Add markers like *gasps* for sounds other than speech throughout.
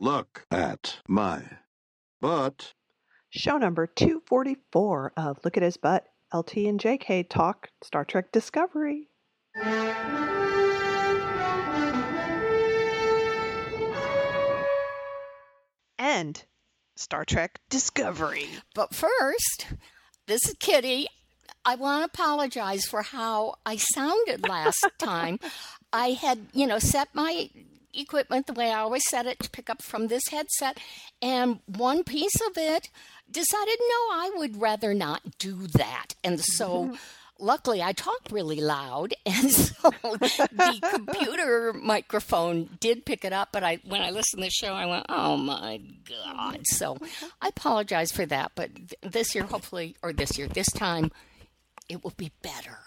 Look at my butt. Show number 244 of Look at His Butt. LT and JK talk Star Trek Discovery. And Star Trek Discovery. But first, this is Kitty. I want to apologize for how I sounded last *laughs* time. I had, you know, set my equipment the way I always set it to pick up from this headset, and one piece of it decided, no, I would rather not do that. And so *laughs* luckily I talk really loud *laughs* and so the *laughs* computer microphone did pick it up but I when I listened to the show I went oh my god so I apologize for that but th- this year hopefully or this year this time it will be better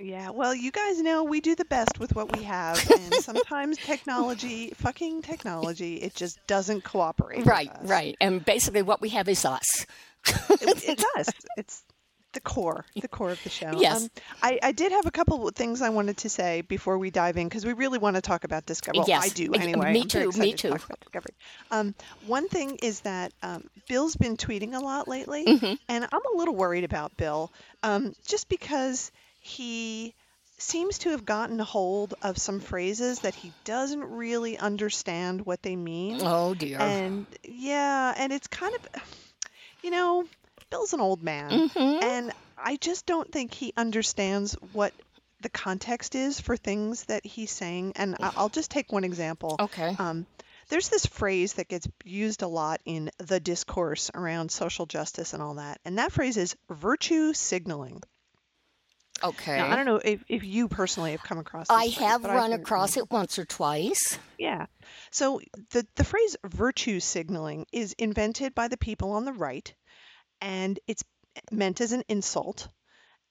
Yeah, well, you guys know we do the best with what we have, *laughs* and sometimes technology, fucking technology, it just doesn't cooperate. right right and basically what we have is us It, it's us. *laughs* It's the core, the core of the show. Um, Yes. I, I did have a couple of things I wanted to say before we dive in because we really want to talk about Discovery. Well, Yes. I do anyway. Very too, me to too. about Discovery. Um, one thing is that um, Bill's been tweeting a lot lately, Mm-hmm. and I'm a little worried about Bill, um, just because he seems to have gotten hold of some phrases that he doesn't really understand what they mean. oh dear And yeah, and it's kind of, you know, Bill's an old man, Mhm. and I just don't think he understands what the context is for things that he's saying. And I'll just take one example. okay Um, there's this phrase that gets used a lot in the discourse around social justice and all that, and that phrase is virtue signaling. Okay Now, I don't know if, if you personally have come across. I phrase, have run across it once or twice Yeah. So the the phrase virtue signaling is invented by the people on the right and it's meant as an insult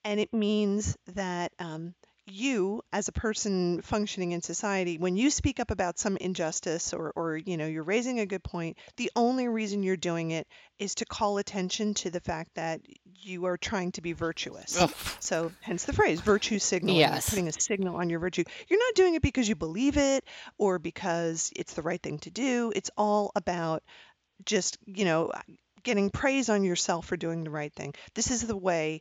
and it means that um, you as a person functioning in society when you speak up about some injustice or, or you know you're raising a good point the only reason you're doing it is to call attention to the fact that you are trying to be virtuous Ugh. so hence the phrase virtue signaling you're Yes. putting a signal on your virtue you're not doing it because you believe it or because it's the right thing to do it's all about just you know getting praise on yourself for doing the right thing this is the way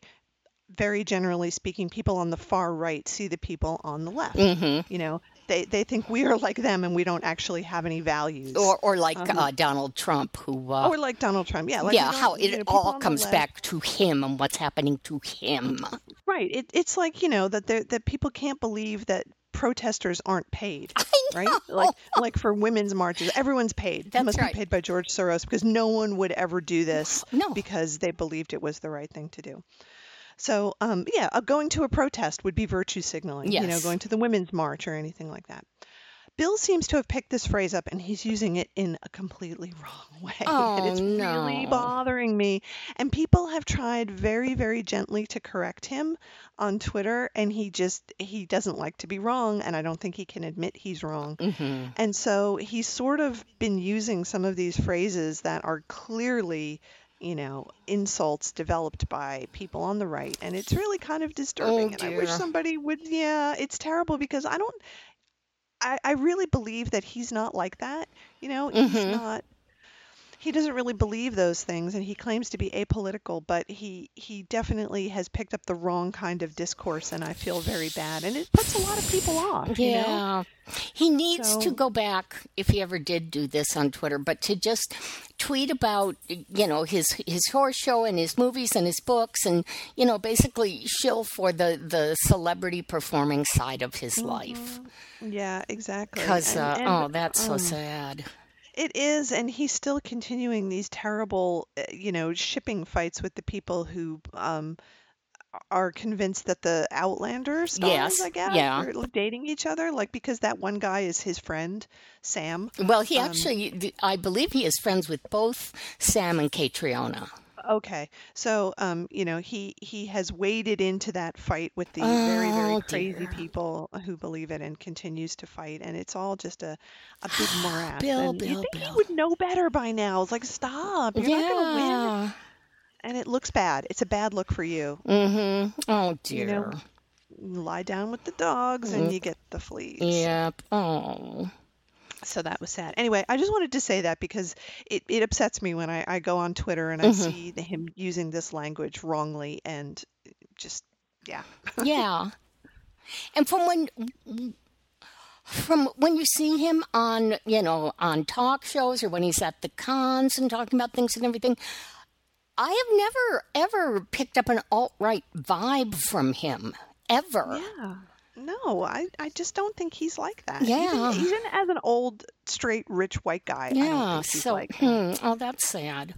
very generally speaking people on the far right see the people on the left mm-hmm. you know they they think we are like them and we don't actually have any values or or like Um, uh, Donald Trump, who uh, or like Donald Trump yeah like yeah, how you it know, all comes back to him and what's happening to him. right it, it's like you know that that people can't believe that protesters aren't paid right? Like like for women's marches, everyone's paid. That's must right. be paid by George Soros because no one would ever do this No. because they believed it was the right thing to do. So um, yeah, uh, going to a protest would be virtue signaling. You know, Yes. going to the women's march or anything like that. Bill seems to have picked this phrase up and he's using it in a completely *laughs* wrong way. and it's Oh, really no. bothering me. And people have tried very, very gently to correct him on Twitter and he just he doesn't like to be wrong and I don't think he can admit he's wrong. hmm And so he's sort of been using some of these phrases that are clearly, you know, insults developed by people on the right. And it's really kind of disturbing. Oh, and I wish dear. somebody would, yeah, it's terrible because I don't, I, I really believe that he's not like that. You know, he's Mhm. not. He doesn't really believe those things, and he claims to be apolitical, but he he definitely has picked up the wrong kind of discourse, and I feel very bad, and it puts a lot of people off. you know? Yeah. He needs to go back if he ever did do this on Twitter, but to just tweet about you know his his horse show and his movies and his books and you know basically shill for the the celebrity performing side of his life Yeah, exactly. because uh, oh that's so um, sad. It is, and he's still continuing these terrible, uh, you know, shipping fights with the people who um, are convinced that the Outlander stars, Yes, I guess, yeah. are dating each other. Like because that one guy is his friend, Sam. Well, he um, actually, I believe he is friends with both Sam and Caitriona. Okay, so um, you know, he he has waded into that fight with the very very Oh, crazy dear. people who believe it and continues to fight, and it's all just a a big *sighs* morass. Bill, and you Bill, think he Bill. would know better by now. It's like stop, you're not gonna win. yeah. and it looks bad. It's a bad look for you. Mm-hmm. Oh You dear. know, you lie down with the dogs and you get the fleas. Yep. Oh. So that was sad. Anyway, I just wanted to say that because it, it upsets me when I, I go on Twitter and I Mhm. see the, him using this language wrongly and just, yeah. Yeah. And from when from when you see him on, you know, on talk shows or when he's at the cons and talking about things and everything, I have never ever picked up an alt-right vibe from him ever. Yeah. No, I, I just don't think he's like that. Yeah. Even, even as an old, straight, rich white guy, I don't Yeah, think he's so like hmm, oh that's sad.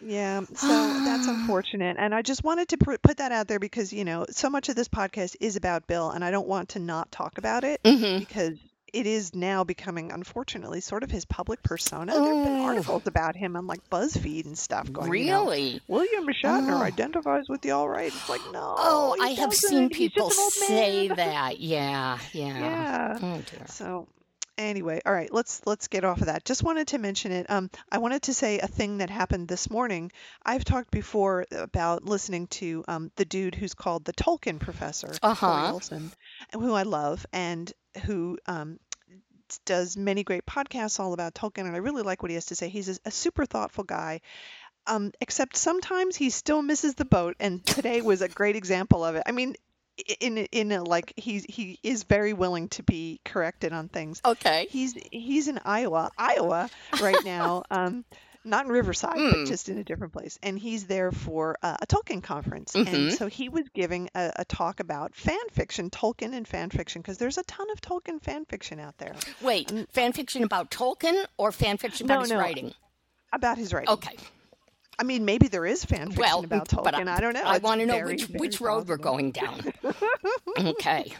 Yeah, *sighs* so that's unfortunate. And I just wanted to pr- put that out there because, you know, so much of this podcast is about Bill, and I don't want to not talk about it Mhm. because it is now becoming, unfortunately, sort of his public persona. There have been Oh. articles about him on like BuzzFeed and stuff going, you know, Really? William Shatner Oh. identifies with the alt-right. It's like, no. Oh, I have doesn't. seen people say *laughs* that. Yeah, yeah. Yeah. Oh dear. So anyway, all right, let's let's get off of that. Just wanted to mention it. Um, I wanted to say a thing that happened this morning. I've talked before about listening to um, the dude who's called the Tolkien professor, Uh-huh. Olsen, who I love and who um, does many great podcasts all about Tolkien, and I really like what he has to say. He's a, super thoughtful guy. Um, except sometimes he still misses the boat, and today was a great example of it. I mean, in in a, like he's he is very willing to be corrected on things. Okay. He's he's in Iowa, Iowa right now. *laughs* Um, not in Riverside, Mm. but just in a different place. And he's there for uh, a Tolkien conference. And Mhm. so he was giving a, a talk about fan fiction, Tolkien and fan fiction, because there's a ton of Tolkien fan fiction out there Wait, fan fiction about Tolkien or fan fiction about No, his no. writing? about his writing. Okay. I mean, maybe there is fan fiction Well, about Tolkien. I, don't know. I want to know which which road we're going down. *laughs* okay.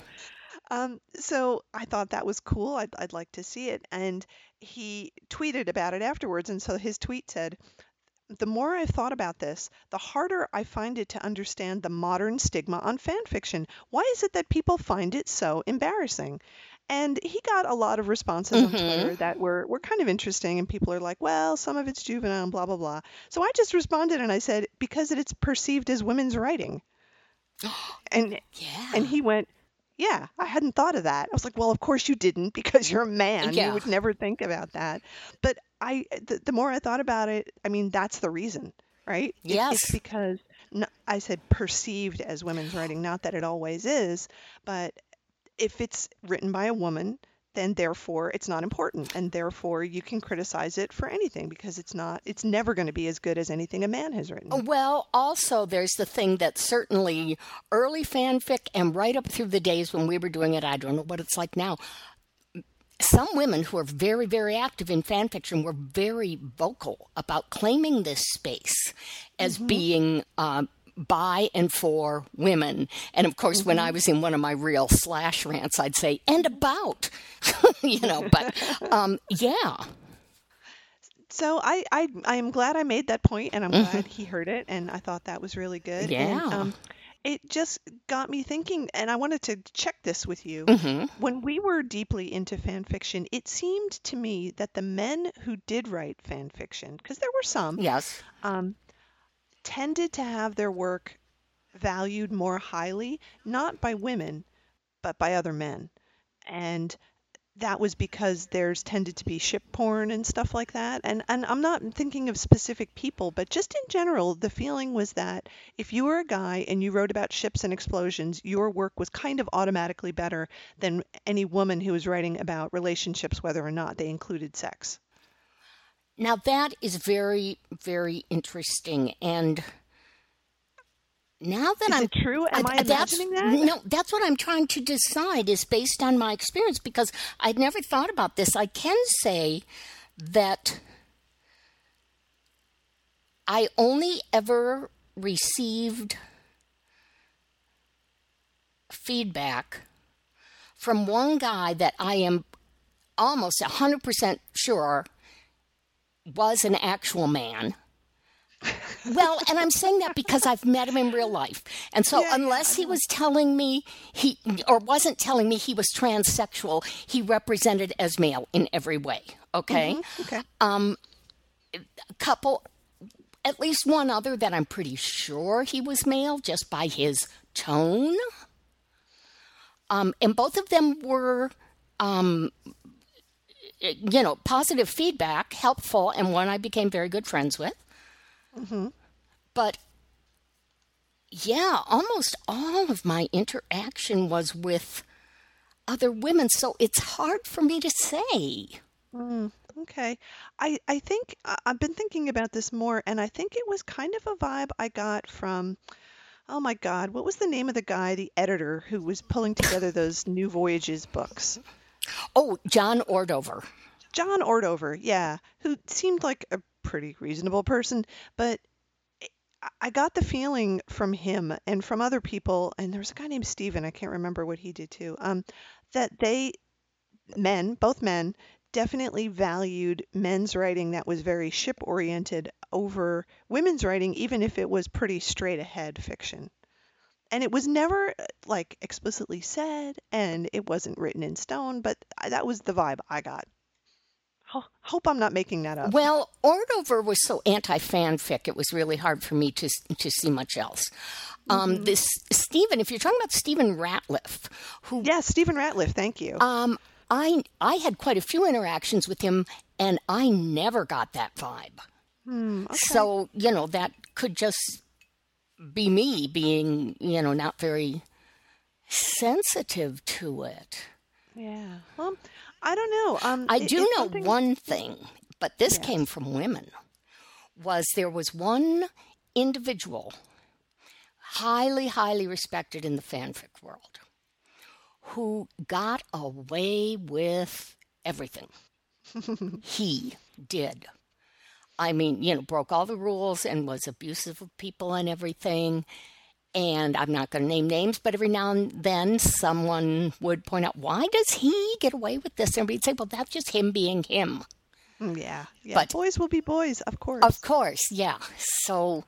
Um, so I thought that was cool. I'd, I'd like to see it. And he tweeted about it afterwards. And so his tweet said, The more I've thought about this, the harder I find it to understand the modern stigma on fan fiction. Why is it that people find it so embarrassing? And he got a lot of responses on Mhm. Twitter that were, were kind of interesting. And people are like, well, some of it's juvenile and blah, blah, blah. So I just responded and I said, because it's perceived as women's writing. *gasps* And Yeah. and he went, Yeah, I hadn't thought of that. I was like, Well, of course you didn't because you're a man. Yeah. You would never think about that. But I, the, the more I thought about it, I mean, that's the reason, right? Yes. It's because I said perceived as women's writing, not that it always is, but if it's written by a woman, then therefore it's not important and therefore you can criticize it for anything because it's not it's never going to be as good as anything a man has written. Well, also, there's the thing that certainly early fanfic and right up through the days when we were doing it, I don't know what it's like now. Some women who are very, very active in fan fiction were very vocal about claiming this space as being uh, by and for women. And of course, when I was in one of my real slash rants, I'd say, and about, *laughs* you know, but um, yeah. So I, I I am glad I made that point, and I'm glad he heard it, and I thought that was really good. And, Yeah. um, it just got me thinking, and I wanted to check this with you. hmm When we were deeply into fan fiction, it seemed to me that the men who did write fan fiction, because there were some, Yes. um, tended to have their work valued more highly, not by women, but by other men. And that was because there's tended to be ship porn and stuff like that. And and I'm not thinking of specific people, but just in general, the feeling was that if you were a guy and you wrote about ships and explosions, your work was kind of automatically better than any woman who was writing about relationships, whether or not they included sex. Now that is very, very interesting. And now that Is I'm true? Am I that's, imagining that? No, that's what I'm trying to decide is based on my experience because I'd never thought about this. I can say that I only ever received feedback from one guy that I am almost 100% sure was an actual man. well, and I'm saying that because I've met him in real life. And so Yeah, yeah, unless I he was telling me he or wasn't telling me he was transsexual, he represented as male in every way. Okay? Okay. A couple at least one other that I'm pretty sure he was male just by his tone. Um, and both of them were um, you know, positive feedback, helpful, and one I became very good friends with. Mm-hmm. But yeah, almost all of my interaction was with other women, so it's hard for me to say. Mm, okay. I I think I've been thinking about this more, and I think it was kind of a vibe I got from, oh my God, what was the name of the guy, the editor, who was pulling together those New Voyages books? Oh, John Ordover. John Ordover, yeah, who seemed like a pretty reasonable person, but I got the feeling from him and from other people, and there was a guy named Steven, I can't remember what he did too, um, that they, men, both men, definitely valued men's writing that was very ship oriented over women's writing, even if it was pretty straight ahead fiction. And it was never uh, like explicitly said, and it wasn't written in stone, but that was the vibe I got. Ho- Hope I'm not making that up. Well, Ordover was so anti fanfic, it was really hard for me to to see much else. Um, this Stephen, if you're talking about Stephen Ratliff, who Yeah, Stephen Ratliff, thank you. um, I I had quite a few interactions with him, and I never got that vibe. Hmm, okay. So you know that could just be me being you know not very sensitive to it. Yeah. Well, I don't know. Um, I do know something- one thing, but this Yes. came from women. Was there was one individual, highly, highly respected in the fanfic world, who got away with everything. *laughs* he did. I mean, you know, broke all the rules and was abusive of people and everything. And I'm not going to name names, but every now and then someone would point out, why does he get away with this? And we'd say, well, that's just him being him. Mm, Yeah. Yeah. But- boys will be boys, of course. Of course, yeah. So,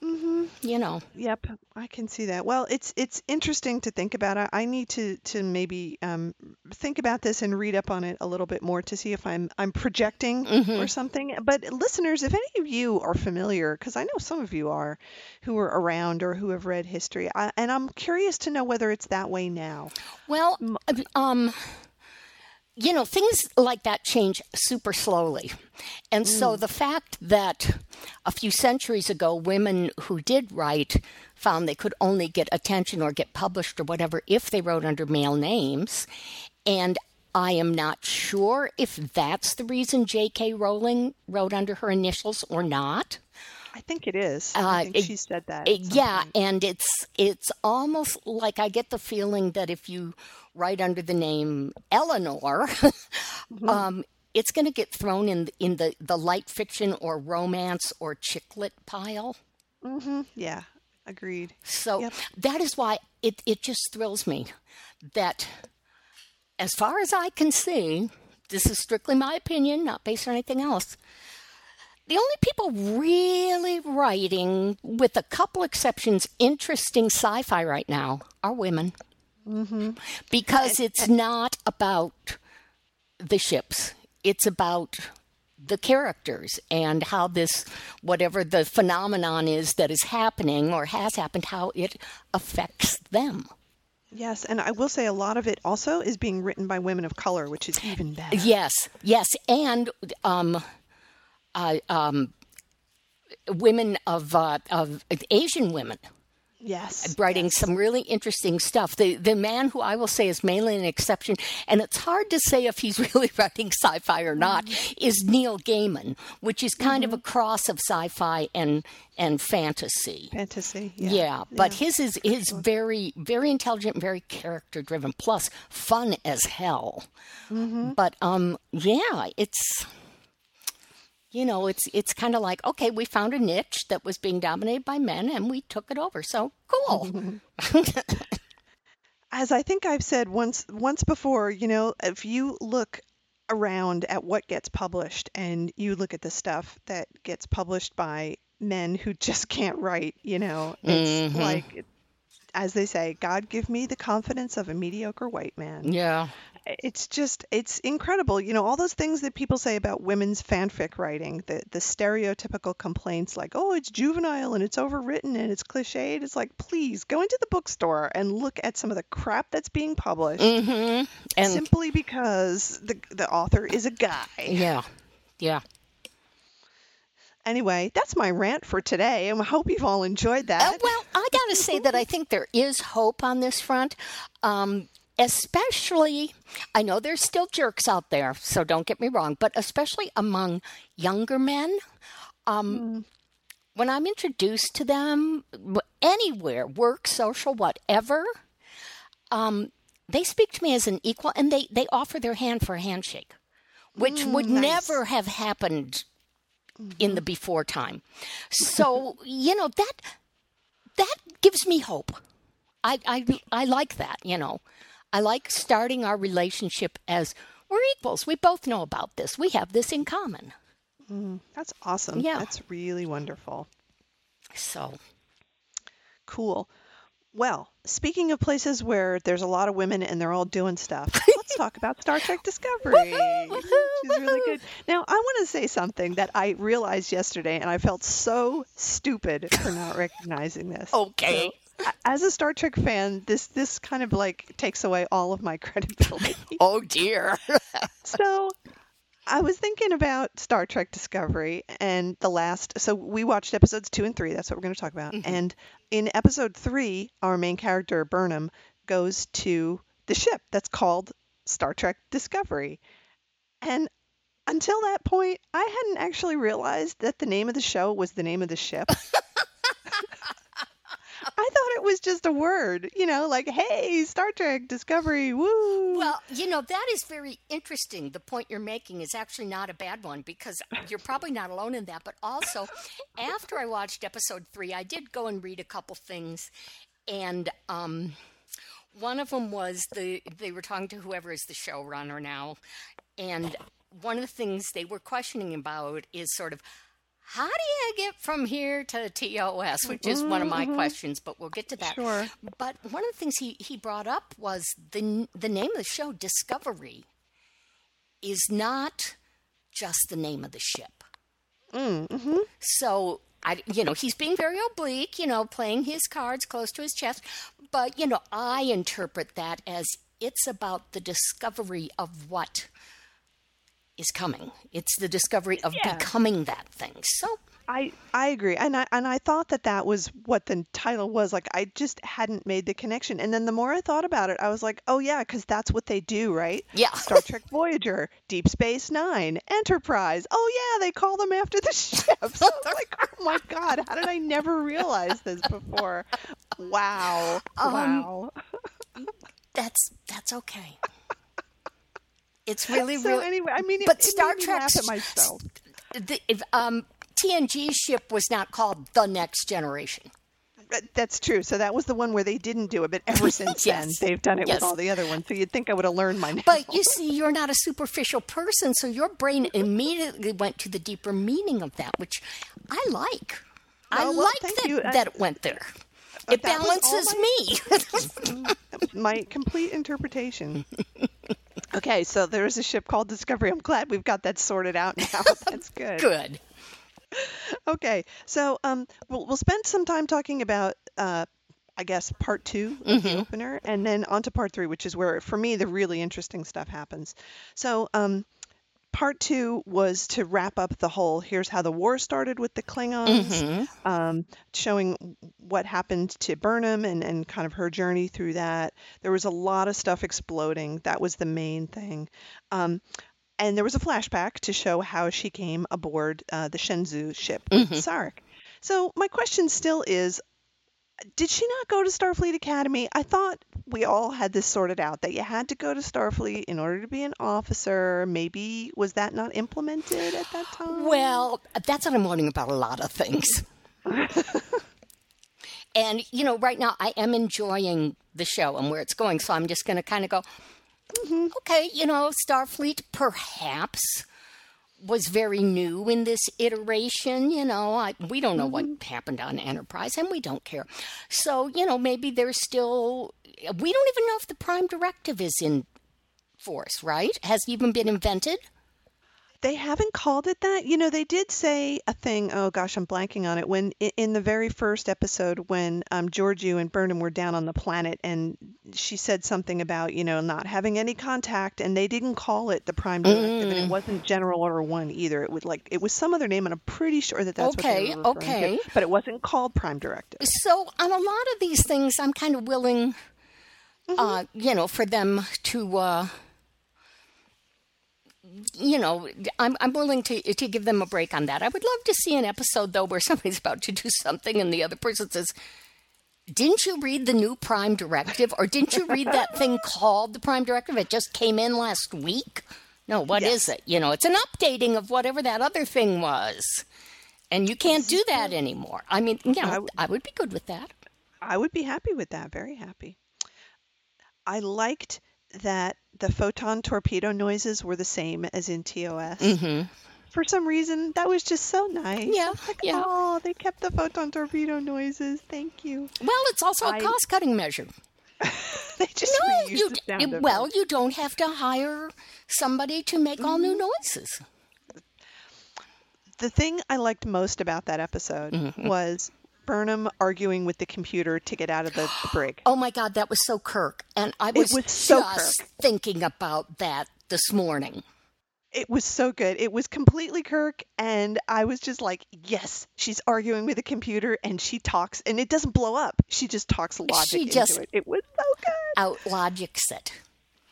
you know, Yep, I can see that. Well, it's it's interesting to think about. I, I need to to maybe um, think about this and read up on it a little bit more to see if I'm I'm projecting or something. But listeners, if any of you are familiar, because I know some of you are, who are around or who have read history, I, and I'm curious to know whether it's that way now. well, um, you know, things like that change super slowly. And so mm. the fact that a few centuries ago, women who did write found they could only get attention or get published or whatever if they wrote under male names. And I am not sure if that's the reason J.K. Rowling wrote under her initials or not. I think it is. Uh, I think it- she said that. At some yeah, point. and it's it's almost like I get the feeling that if you write under the name Eleanor, *laughs* um, it's going to get thrown in in the the light fiction or romance or chick lit pile. Mm-hmm. Yeah. Agreed. So Yep. that is why it it just thrills me that, as far as I can see, this is strictly my opinion, not based on anything else. The only people really writing, with a couple exceptions, interesting sci fi right now are women. Mm-hmm. Because it's not about the ships, it's about the characters and how this, whatever the phenomenon is that is happening or has happened, how it affects them. Yes, and I will say a lot of it also is being written by women of color, which is even better. Yes, yes, and um, uh, um, women of uh, of Asian women Yes. writing some really interesting stuff. The the man who I will say is mainly an exception, and it's hard to say if he's *laughs* really writing sci-fi or not, is Neil Gaiman, which is kind of a cross of sci-fi and and fantasy. Fantasy. Yeah, Yeah. but his is is very very intelligent, very character driven, plus fun as hell. But um, yeah, it's you know, it's it's kind of like okay, we found a niche that was being dominated by men, and we took it over. So cool. *laughs* As I think I've said once once before, you know, if you look around at what gets published and you look at the stuff that gets published by men who *laughs* just can't write, you know, it's mm-hmm. like as they say, God give me the confidence of a mediocre white man. yeah, it's just it's incredible you know all those things that people say about women's fanfic writing the the stereotypical complaints like oh it's juvenile and it's overwritten and it's cliched it's like please go into the bookstore and look at some of the crap that's being published Mm-hmm. And simply because the the author is a guy yeah, yeah. anyway that's my rant for today and i hope you've all enjoyed Uh, that well, I got to say that I think there is hope on this front. Um, especially, I know there's still jerks out there, so don't get me wrong, but especially among younger men. Um, When I'm introduced to them anywhere, work, social, whatever, um, they speak to me as an equal and they, they offer their hand for a handshake, which would never have happened in the before time. So, you know, that that gives me hope. I, I I like that, you know. I like starting our relationship as we're equals. We both know about this. We have this in common. Mm, that's awesome Yeah. that's really wonderful So, Cool. Well, speaking of places where there's a lot of women and they're all doing stuff, *laughs* let's talk about Star Trek Discovery. is really good. Now, I want to say something that I realized yesterday, and I felt so stupid for not recognizing this. okay. A- As a Star Trek fan, this this kind of like takes away all of my *laughs* credibility. Oh dear. *laughs* so I was thinking about Star Trek Discovery and the last. So we watched episodes two and three. That's what we're going to talk about. Mm-hmm. And in episode three, our main character Burnham goes to the ship that's called Star Trek Discovery. And until that point, I hadn't actually realized that the name of the show was the name of the ship. *laughs* I thought it was just a word, you know, like, hey, Star Trek Discovery, woo. Well, you know, that is very interesting. The point you're making is actually not a bad one because you're probably not alone in that. But also, after I watched episode three, I did go and read a couple things. And um, one of them was the they were talking to whoever is the showrunner now. And one of the things they were questioning about is sort of how do you get from here to TOS, which is one of my questions, but we'll get to that. Sure. But one of the things he, he brought up was the the name of the show, Discovery, is not just the name of the ship. mm-hmm. So I, you know, he's being very oblique, you know, playing his cards close to his chest. But you know, I interpret that as it's about the discovery of what is coming. It's the discovery of Yeah. becoming that thing. So I I agree, and I and I thought that that was what the title was. Like I just hadn't made the connection, and then the more I thought about it, I was like, oh yeah, because that's what they do, right? Yeah. Star Trek *laughs* Voyager, Deep Space Nine, Enterprise. Oh yeah, they call them after the *laughs* ships. I was like, oh my god, how did I never realize this before? Wow, Um, wow. *laughs* that's that's okay. It's *laughs* really, So really. anyway, I mean, it, but it Star Trek laugh at myself. the if, um, TNG ship was not called the Next Generation. That's true. So that was the one where they didn't do it, but *laughs* ever since then they've done it Yes. with all the other ones. So you'd think I would have learned my. But *laughs* you see, you're not a superficial person, so your brain immediately went to the deeper meaning of that, which I like. I Oh, well, like that, that it went there. It that was all balances me. *laughs* my complete interpretation. Okay, so there is a ship called Discovery. I'm glad we've got that sorted out now. *laughs* That's good. Good. Okay, so um, we'll, we'll spend some time talking about, uh, I guess, part two of Mm-hmm. the opener, and then on to part three, which is where, for me, the really interesting stuff happens. So, um, part two was to wrap up the whole here's how the war started with the Klingons, Mm-hmm. um, showing what happened to Burnham and, and kind of her journey through that. There was a lot of stuff exploding. That was the main thing. Um, and there was a flashback to show how she came aboard uh, the Shenzhou ship with Sarek. So my question still is, did she not go to Starfleet Academy? I thought we all had this sorted out that you had to go to Starfleet in order to be an officer. Maybe was that not implemented at that time? Well, that's what I'm wondering about a lot of things. *laughs* and, you know, right now I am enjoying the show and where it's going, so I'm just going to kind of go, mm-hmm. okay, you know, Starfleet perhaps was very new in this iteration. You know, I, we don't know what mm-hmm. happened on Enterprise, and we don't care. So, you know, maybe there's still. We don't even know if the Prime Directive is in force, right? Has even been invented. They haven't called it that. You know, they did say a thing. Oh gosh, I'm blanking on it. When i- in the very first episode, when um, Georgiou and Burnham were down on the planet, and she said something about you know not having any contact, and they didn't call it the Prime Directive, and it wasn't General Order One either. It was like it was some other name, and I'm pretty sure that that's Okay, what they were referring okay. to. But it wasn't called Prime Directive. So on a lot of these things, I'm kind of willing, uh, you know, for them to, uh, you know, I'm I'm willing to to give them a break on that. I would love to see an episode though where *laughs* somebody's about to do something and the other person says. Didn't you read the new Prime Directive, or didn't you read that thing *laughs* called the Prime Directive? It just came in last week. No, what is it? You know, it's an updating of whatever that other thing was, and you can't do mm-hmm. that anymore. I mean, you know, I would be good with that. I would be happy with that. Very happy. I liked that the photon torpedo noises were the same as in TOS. hmm For some reason, that was just so nice. Yeah, Like, yeah. Oh, they kept the photon torpedo noises. Thank you. Well, it's also a I- cost cutting measure. *laughs* They just No, reused you the sound of well, it. you don't have to hire somebody to make all new noises. The thing I liked most about that episode Mm-hmm. was Burnham arguing with the computer to get out of the, the brig. *gasps* Oh my God, that was so Kirk, and I was, was so just Kirk. thinking about that this morning. It was so good. It was completely Kirk, and I was just like, yes, she's arguing with a computer, and she talks, and it doesn't blow up. She just talks logic She into just- it. It was so good. Out logics it.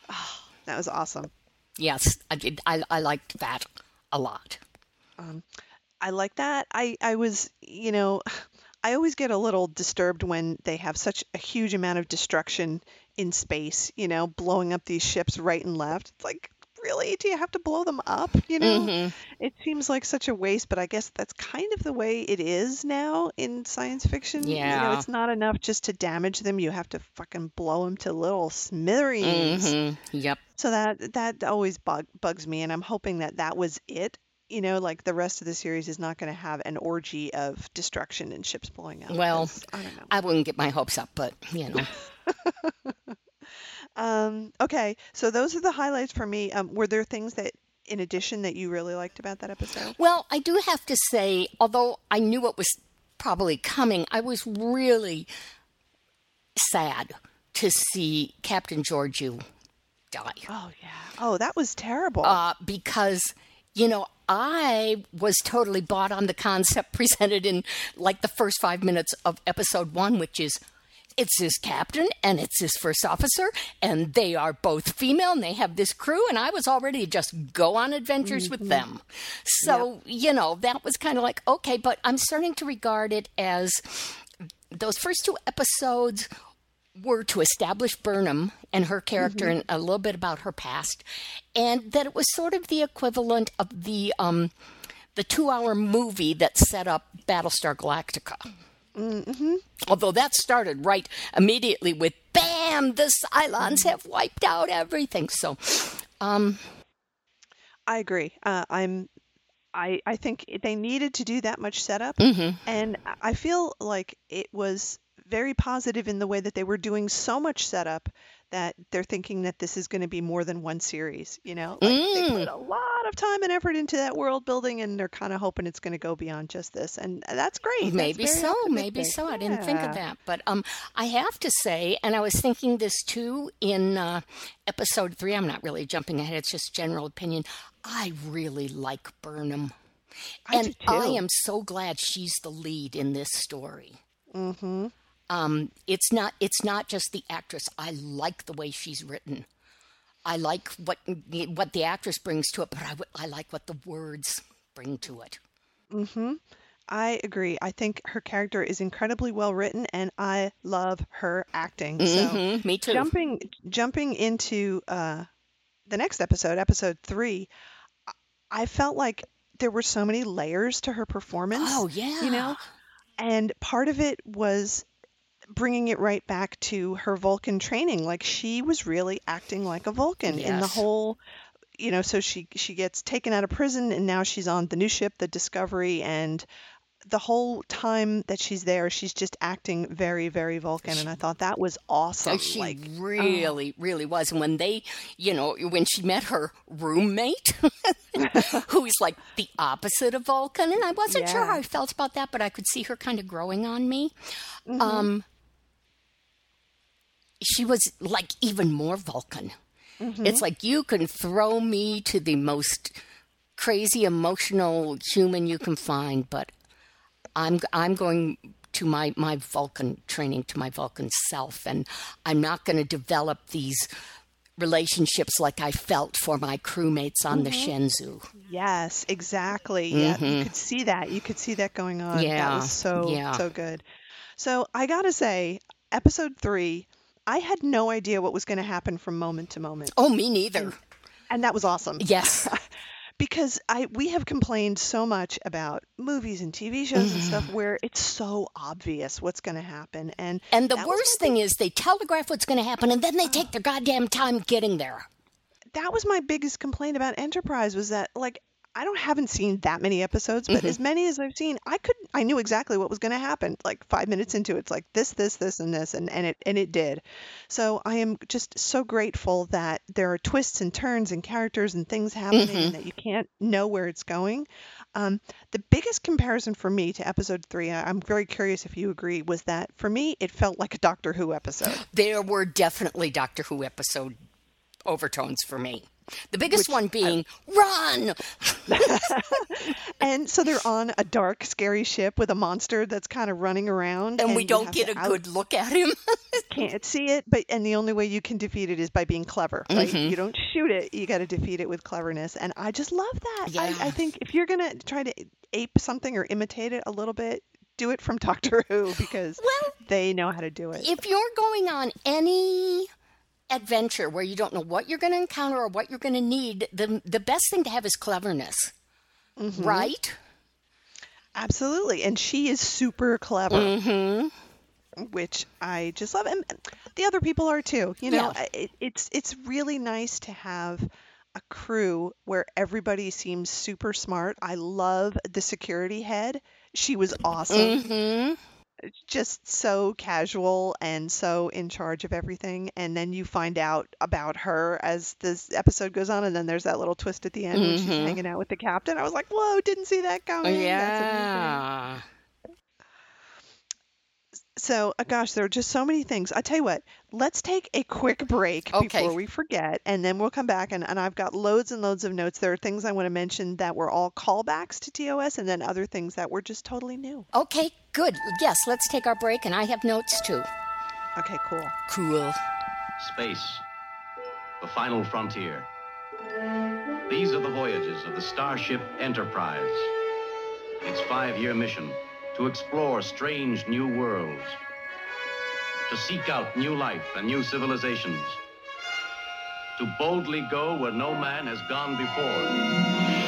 *sighs* That was awesome. Yes, I did. I, I liked that a lot. Um, I like that. I I was, you know, I always get a little disturbed when they have such a huge amount of destruction in space, you know, blowing up these ships right and left. It's like, really? Do you have to blow them up? You know? Mm-hmm. It seems like such a waste, but I guess that's kind of the way it is now in science fiction. You know, Yeah. it's not enough just to damage them. You have to fucking blow them to little smithereens. hmm Yep. So that that always bug, bugs me, and I'm hoping that that was it. You know, like the rest of the series is not going to have an orgy of destruction and ships blowing up. Well, I don't know. I wouldn't get my hopes up, but you know. *laughs* Um, okay, so those are the highlights for me. Um, were there things that, in addition, that you really liked about that episode? Well, I do have to say, although I knew it was probably coming, I was really sad to see Captain Georgiou die. Oh yeah. Oh, that was terrible. Uh, because, you know, I was totally bought on the concept *laughs* presented in like the first five minutes of episode one, which is it's his captain and it's his first officer, and they are both female and they have this crew, and I was already just go on adventures with mm-hmm. them. So, you know, that was kind of like, okay, but I'm starting to regard it as those first two episodes were to establish Burnham and her character and a little bit about her past, and that it was sort of the equivalent of the um, the two hour movie that set up Battlestar Galactica. Mm-hmm. Although that started right immediately with bam, the Cylons have wiped out everything. So, um, I agree. Uh, I'm. I I think they needed to do that much setup, mhm. and I feel like it was very positive in the way that they were doing so much setup that they're thinking that this is going to be more than one series. You know, like they put a lot of time and effort into that world building, and they're kind of hoping it's going to go beyond just this, and that's great. Maybe very so, maybe so. I didn't think of that, but um, I have to say, and I was thinking this too in uh, episode three. I'm not really jumping ahead; it's just general opinion. I really like Burnham, I and I am so glad she's the lead in this story. Mm-hmm. Um, it's not it's not just the actress. I like the way she's written. I like what what the actress brings to it, but I, w- I like what the words bring to it. Mm-hmm. I agree. I think her character is incredibly well written, and I love her acting. So Mhm, me too. jumping jumping into uh, the next episode, episode three, I- I felt like there were so many layers to her performance. Oh yeah, you know, and part of it was bringing it right back to her Vulcan training. Like she was really acting like a Vulcan in the whole. You know, so she she gets taken out of prison, and now she's on the new ship, the Discovery, and the whole time that she's there, she's just acting very, very Vulcan, and I thought that was awesome. She like, oh. really, really was. And when they, you know, when she met her roommate, *laughs* who's like the opposite of Vulcan, and I wasn't sure how I felt about that, but I could see her kind of growing on me. Mm-hmm. Um, she was like even more Vulcan. Mm-hmm. It's like you can throw me to the most crazy emotional human you can find, but I'm I'm going to my my Vulcan training to my Vulcan self, and I'm not going to develop these relationships like I felt for my crewmates on the Mm-hmm. Shenzhou. Yes, exactly. Yeah, you could see that. You could see that going on. That Yeah, was so yeah. so good. So I gotta say, episode three, I had no idea what was going to happen from moment to moment, Oh, me neither. and that was awesome. Yes. *laughs* because I we have complained so much about movies and TV shows and Mm. stuff where it's so obvious what's going to happen, and And the worst thing is they telegraph what's going to happen, and then they take their goddamn time getting there. that was my biggest complaint about Enterprise was that like I don't haven't seen that many episodes, but Mm-hmm. as many as I've seen, I could I knew exactly what was going to happen. Like five minutes into it, it's like this, this, this, and this, and and it and it did. So I am just so grateful that there are twists and turns and characters and things happening Mm-hmm. and that you can't know where it's going. Um, the biggest comparison for me to episode three, I- I'm very curious if you agree, was that for me it felt like a Doctor Who episode. There were definitely Doctor Who episode overtones for me. The biggest one being run. *laughs* And so they're on a dark, scary ship with a monster that's kind of running around, And we don't get a out- good look at him. *laughs* can't see it, but and the only way you can defeat it is by being clever, right? Mm-hmm. You don't shoot it; you got to defeat it with cleverness. And I just love that. I, I think if you're gonna try to ape something or imitate it a little bit, do it from *laughs* Doctor Who because Well- they know how to do it. if you're going on any adventure where you don't know what you're going to encounter or what you're going to need, the the best thing to have is cleverness. Mm-hmm. Right? Absolutely, and she is super clever. Mm-hmm. which I just love, and the other people are too. You know, Yeah. It, it's it's really nice to have a crew where everybody seems super smart. I love the security head; she was awesome. Mm-hmm. Just so casual and so in charge of everything. And then you find out about her as this episode goes on, and then there's that little twist at the end when she's mm-hmm. hanging out with the captain. I was like, "Whoa! Didn't see that oh, coming." That's amazing. Yeah. So, uh, gosh, there are just so many things. I tell you what, let's take a quick break Okay. before we forget, and then we'll come back. And, and I've got loads and loads of notes. There are things I want to mention that were all callbacks to TOS, and then other things that were just totally new. Okay, good. Yes, let's take our break, and I have notes too. Okay, cool. Cool. Space, the final frontier. These are the voyages of the Starship Enterprise. Its five year mission to explore strange new worlds, to seek out new life and new civilizations, to boldly go where no man has gone before.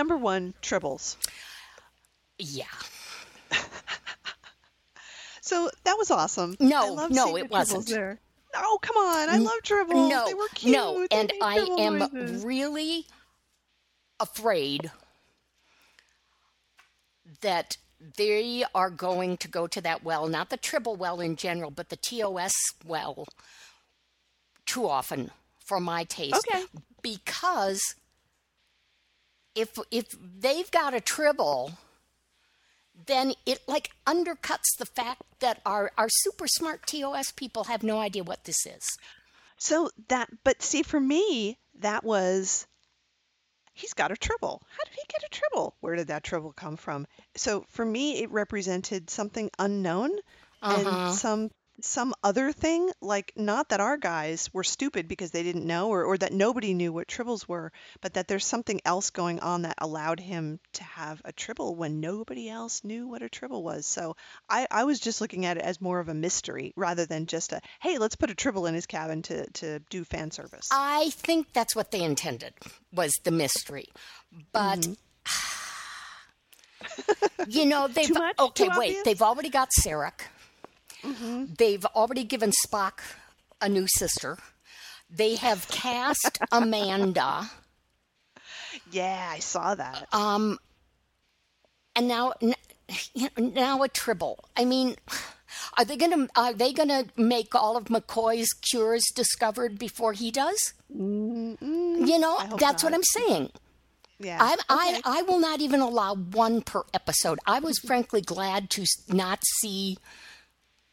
Number one, tribbles. Yeah. *laughs* So that was awesome. No, no, it wasn't. There. Oh, come on! I love tribbles. No, they were cute. no, They and I am noises. really afraid that they are going to go to that well, not the Tribble well in general, but the TOS well too often for my taste. Okay. Because if if they've got a Tribble, then it like undercuts the fact that our, our super smart TOS people have no idea what this is. So that, but see, for me, that was he's got a tribble. How did he get a tribble? Where did that tribble come from? So for me, it represented something unknown Uh-huh. and some some other thing, like not that our guys were stupid because they didn't know or, or that nobody knew what tribbles were, but that there's something else going on that allowed him to have a tribble when nobody else knew what a tribble was. So I, I was just looking at it as more of a mystery rather than just a, hey, let's put a tribble in his cabin to, to do fan service. I think that's what they intended was the mystery. But *sighs* you know, *laughs* they've Mm-hmm. Much? okay, wait, obvious? they've already got Sarek. Mm-hmm. They've already given Spock a new sister. They have cast *laughs* Amanda. yeah, I saw that. Um, and now, n- you know, now a Tribble. I mean, are they gonna are they gonna make all of McCoy's cures discovered before he does? You know, I that's what. I'm saying. yeah. I'm, I I will not even allow one per episode. I was frankly glad to not see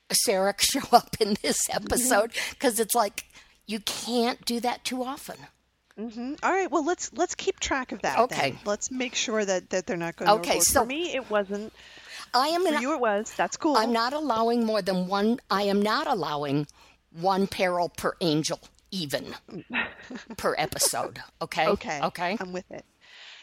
Sarek *laughs* show up in this mm-hmm. episode because it's like you can't do that too often. Mm-hmm. All right, well let's let's keep track of that. Okay. then. Let's make sure that that they're not going to. Okay, overboard. so- for me it wasn't. I am For not, you it was. That's cool. I'm not allowing more than one. I am not allowing one peril per angel, even *laughs* per episode. Okay. Okay. Okay. I'm with it.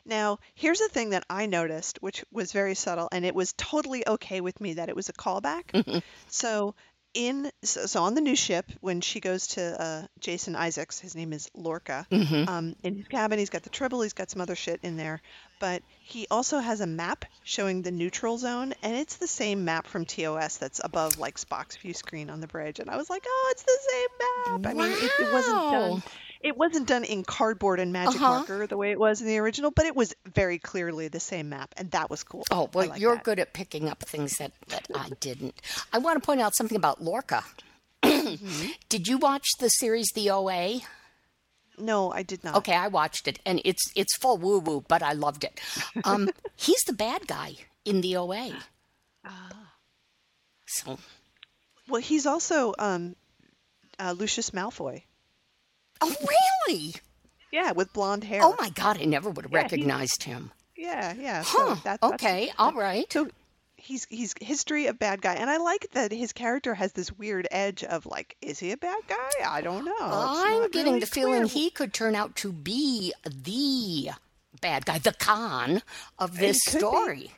Now, here's the thing that I noticed, which was very subtle, and it was totally okay with me that it was a callback. *laughs* So, in so, so on the new ship, when she goes to uh, Jason Isaacs, his name is Lorca. Mm-hmm. Um, in his cabin, he's got the tribble, he's got some other shit in there, but he also has a map showing the neutral zone, and it's the same map from TOS that's above like Spock's view screen on the bridge. And I was like, oh, it's the same map. I mean, it, it wasn't Wow. It wasn't done in cardboard and magic Uh-huh. marker the way it was in the original, but it was very clearly the same map, and that was cool. Oh, well, like you're that. good at picking up things that, that I didn't. I want to point out something about Lorca. *clears throat* Mm-hmm. Did you watch the series The OA? No, I did not. Okay, I watched it, and it's it's full woo woo, but I loved it. Um, *laughs* he's the bad guy in the OA. Ah. So, Well, he's also um, uh, Lucius Malfoy. Oh really? Yeah, with blonde hair. Oh my God, I never would have Yeah, recognized him. Yeah, yeah. So that, that's, okay, all right. So he's he's history of bad guy, and I like that his character has this weird edge of like, is he a bad guy? I don't know. I'm getting really the feeling he could turn out to be the bad guy, the con of this story. be.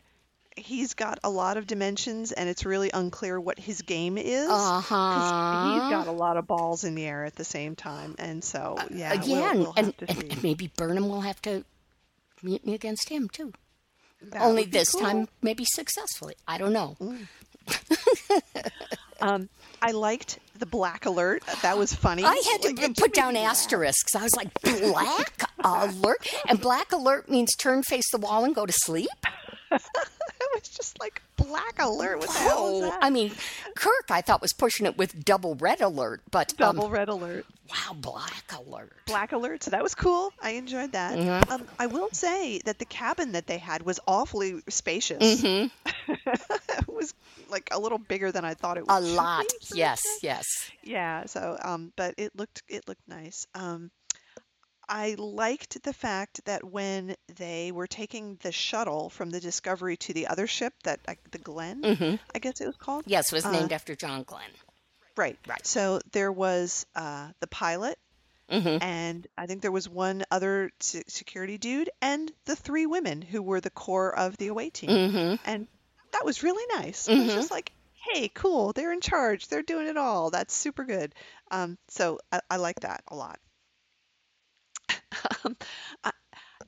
He's got a lot of dimensions, and it's really unclear what his game is. Uh 'cause huh. He's got a lot of balls in the air at the same time, and so yeah, Uh, we'll, and, we'll and, and, maybe Burnham will have to meet me against him too. That Only this cool. time, maybe successfully. I don't know. *laughs* Um, I liked the black alert. That was funny. I had to Like, put down asterisks. I was like, black *laughs* alert? And black alert means turn face the wall and go to sleep? *laughs* I was just like black alert. What the hell is that? I mean, Kirk, I thought was pushing it with double red alert, but um, Double red alert. wow, black alert. Black alert. So that was cool. I enjoyed that. Mm-hmm. Um, I will say that the cabin that they had was awfully spacious. Mm-hmm. *laughs* it was like a little bigger than I thought it was. A should be lot, yes, yes. Yeah. So, um, but it looked it looked nice. Um, I liked the fact that when they were taking the shuttle from the Discovery to the other ship, that the Glenn, I guess it was called. Mm-hmm. Yes, it was Uh, named after John Glenn. Right. Right. So there was uh, the pilot, Mm-hmm. and I think there was one other se- security dude, and the three women who were the core of the away team. Mm-hmm. And that was really nice. It was just like, hey, cool, they're in charge, they're doing it all. That's super good. Um, so I, I like that a lot. *laughs* um, I,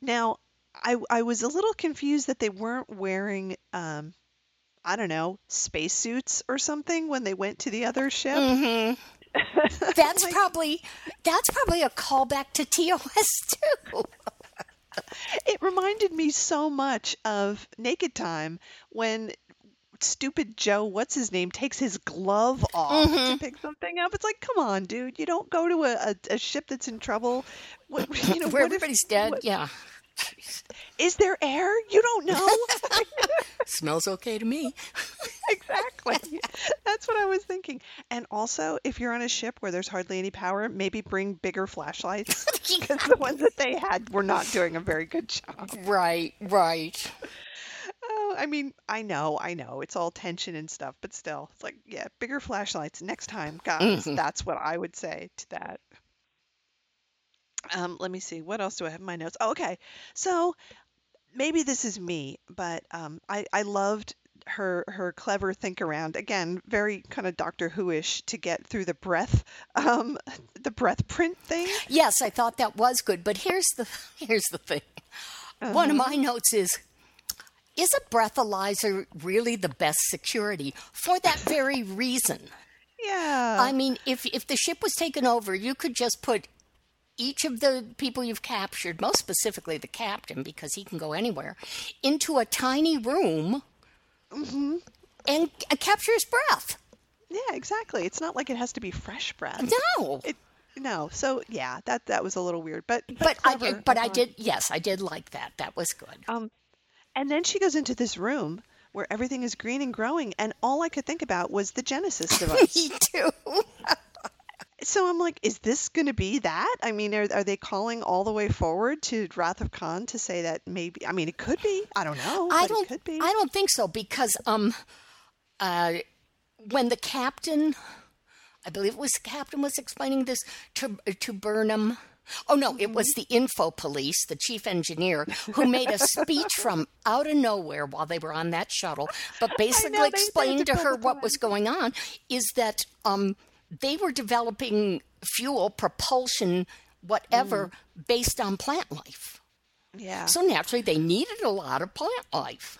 now, I, I was a little confused that they weren't wearing, um, I don't know, spacesuits or something when they went to the other ship. Mm-hmm. *laughs* That's Like- probably that's probably a callback to TOS *laughs* too. It reminded me so much of Naked Time when stupid Joe, what's his name, takes his glove off Mm-hmm. to pick something up. It's like, come on, dude, you don't go to a, a, a ship that's in trouble. What, *laughs* you know, Where what if- everybody's dead. what- yeah. is there air? You don't know. *laughs* Smells okay to me. *laughs* exactly. That's what I was thinking. And also, if you're on a ship where there's hardly any power, maybe bring bigger flashlights because the ones that they had were not doing a very good job. Right, right. Oh, I mean, I know, I know, it's all tension and stuff, but still, it's like, yeah, bigger flashlights next time, guys. Mhm. That's what I would say to that. Um, let me see, what else do I have in my notes? Oh, okay, so maybe this is me, but um, I I loved her her clever think around again, very kind of Doctor Who-ish to get through the breath *laughs* um the breath print thing. Yes, I thought that was good, but here's the *laughs* here's the thing. One of my notes is is a breathalyzer really the best security for that very reason? Yeah. I mean, if if the ship was taken over, you could just put each of the people you've captured, most specifically the captain, because he can go anywhere, into a tiny room mm-hmm. and uh, capture his breath. Yeah, exactly. It's not like it has to be fresh breath. No, It no. So yeah, that that was a little weird, but but, but I did, but I did. Yes, I did like that. That was good. Um, and then she goes into this room where everything is green and growing, and all I could think about was the Genesis *laughs* device. Me too. *laughs* so I'm like, is this going to be that? I mean, are are they calling all the way forward to Wrath of Khan to say that maybe? I mean, it could be. I don't know. I but don't. It could be. I don't think so because um, uh, when the captain, I believe it was the captain, was explaining this to to Burnham. Oh no, it was Mm-hmm. the info police, the chief engineer, who made a *laughs* speech from out of nowhere while they were on that shuttle, but basically they explained to her what was going on. Is that um, they were developing fuel, propulsion, whatever, Mm. based on plant life. yeah. So naturally, they needed a lot of plant life.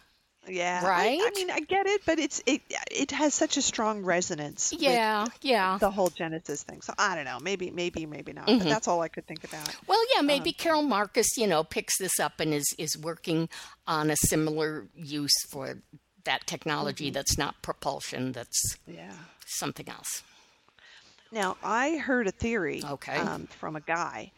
Yeah. I- I, mean, I get it, but it's it it has such a strong resonance. with Yeah, yeah. The whole Genesis thing. So I don't know. Maybe, maybe, maybe not. Mm-hmm. But that's all I could think about. Well, yeah, Um, maybe Carol Marcus, you know, picks this up and is is working on a similar use for that technology Mm-hmm. that's not propulsion, that's Yeah. something else. Now, I heard a theory Okay. um, from a guy,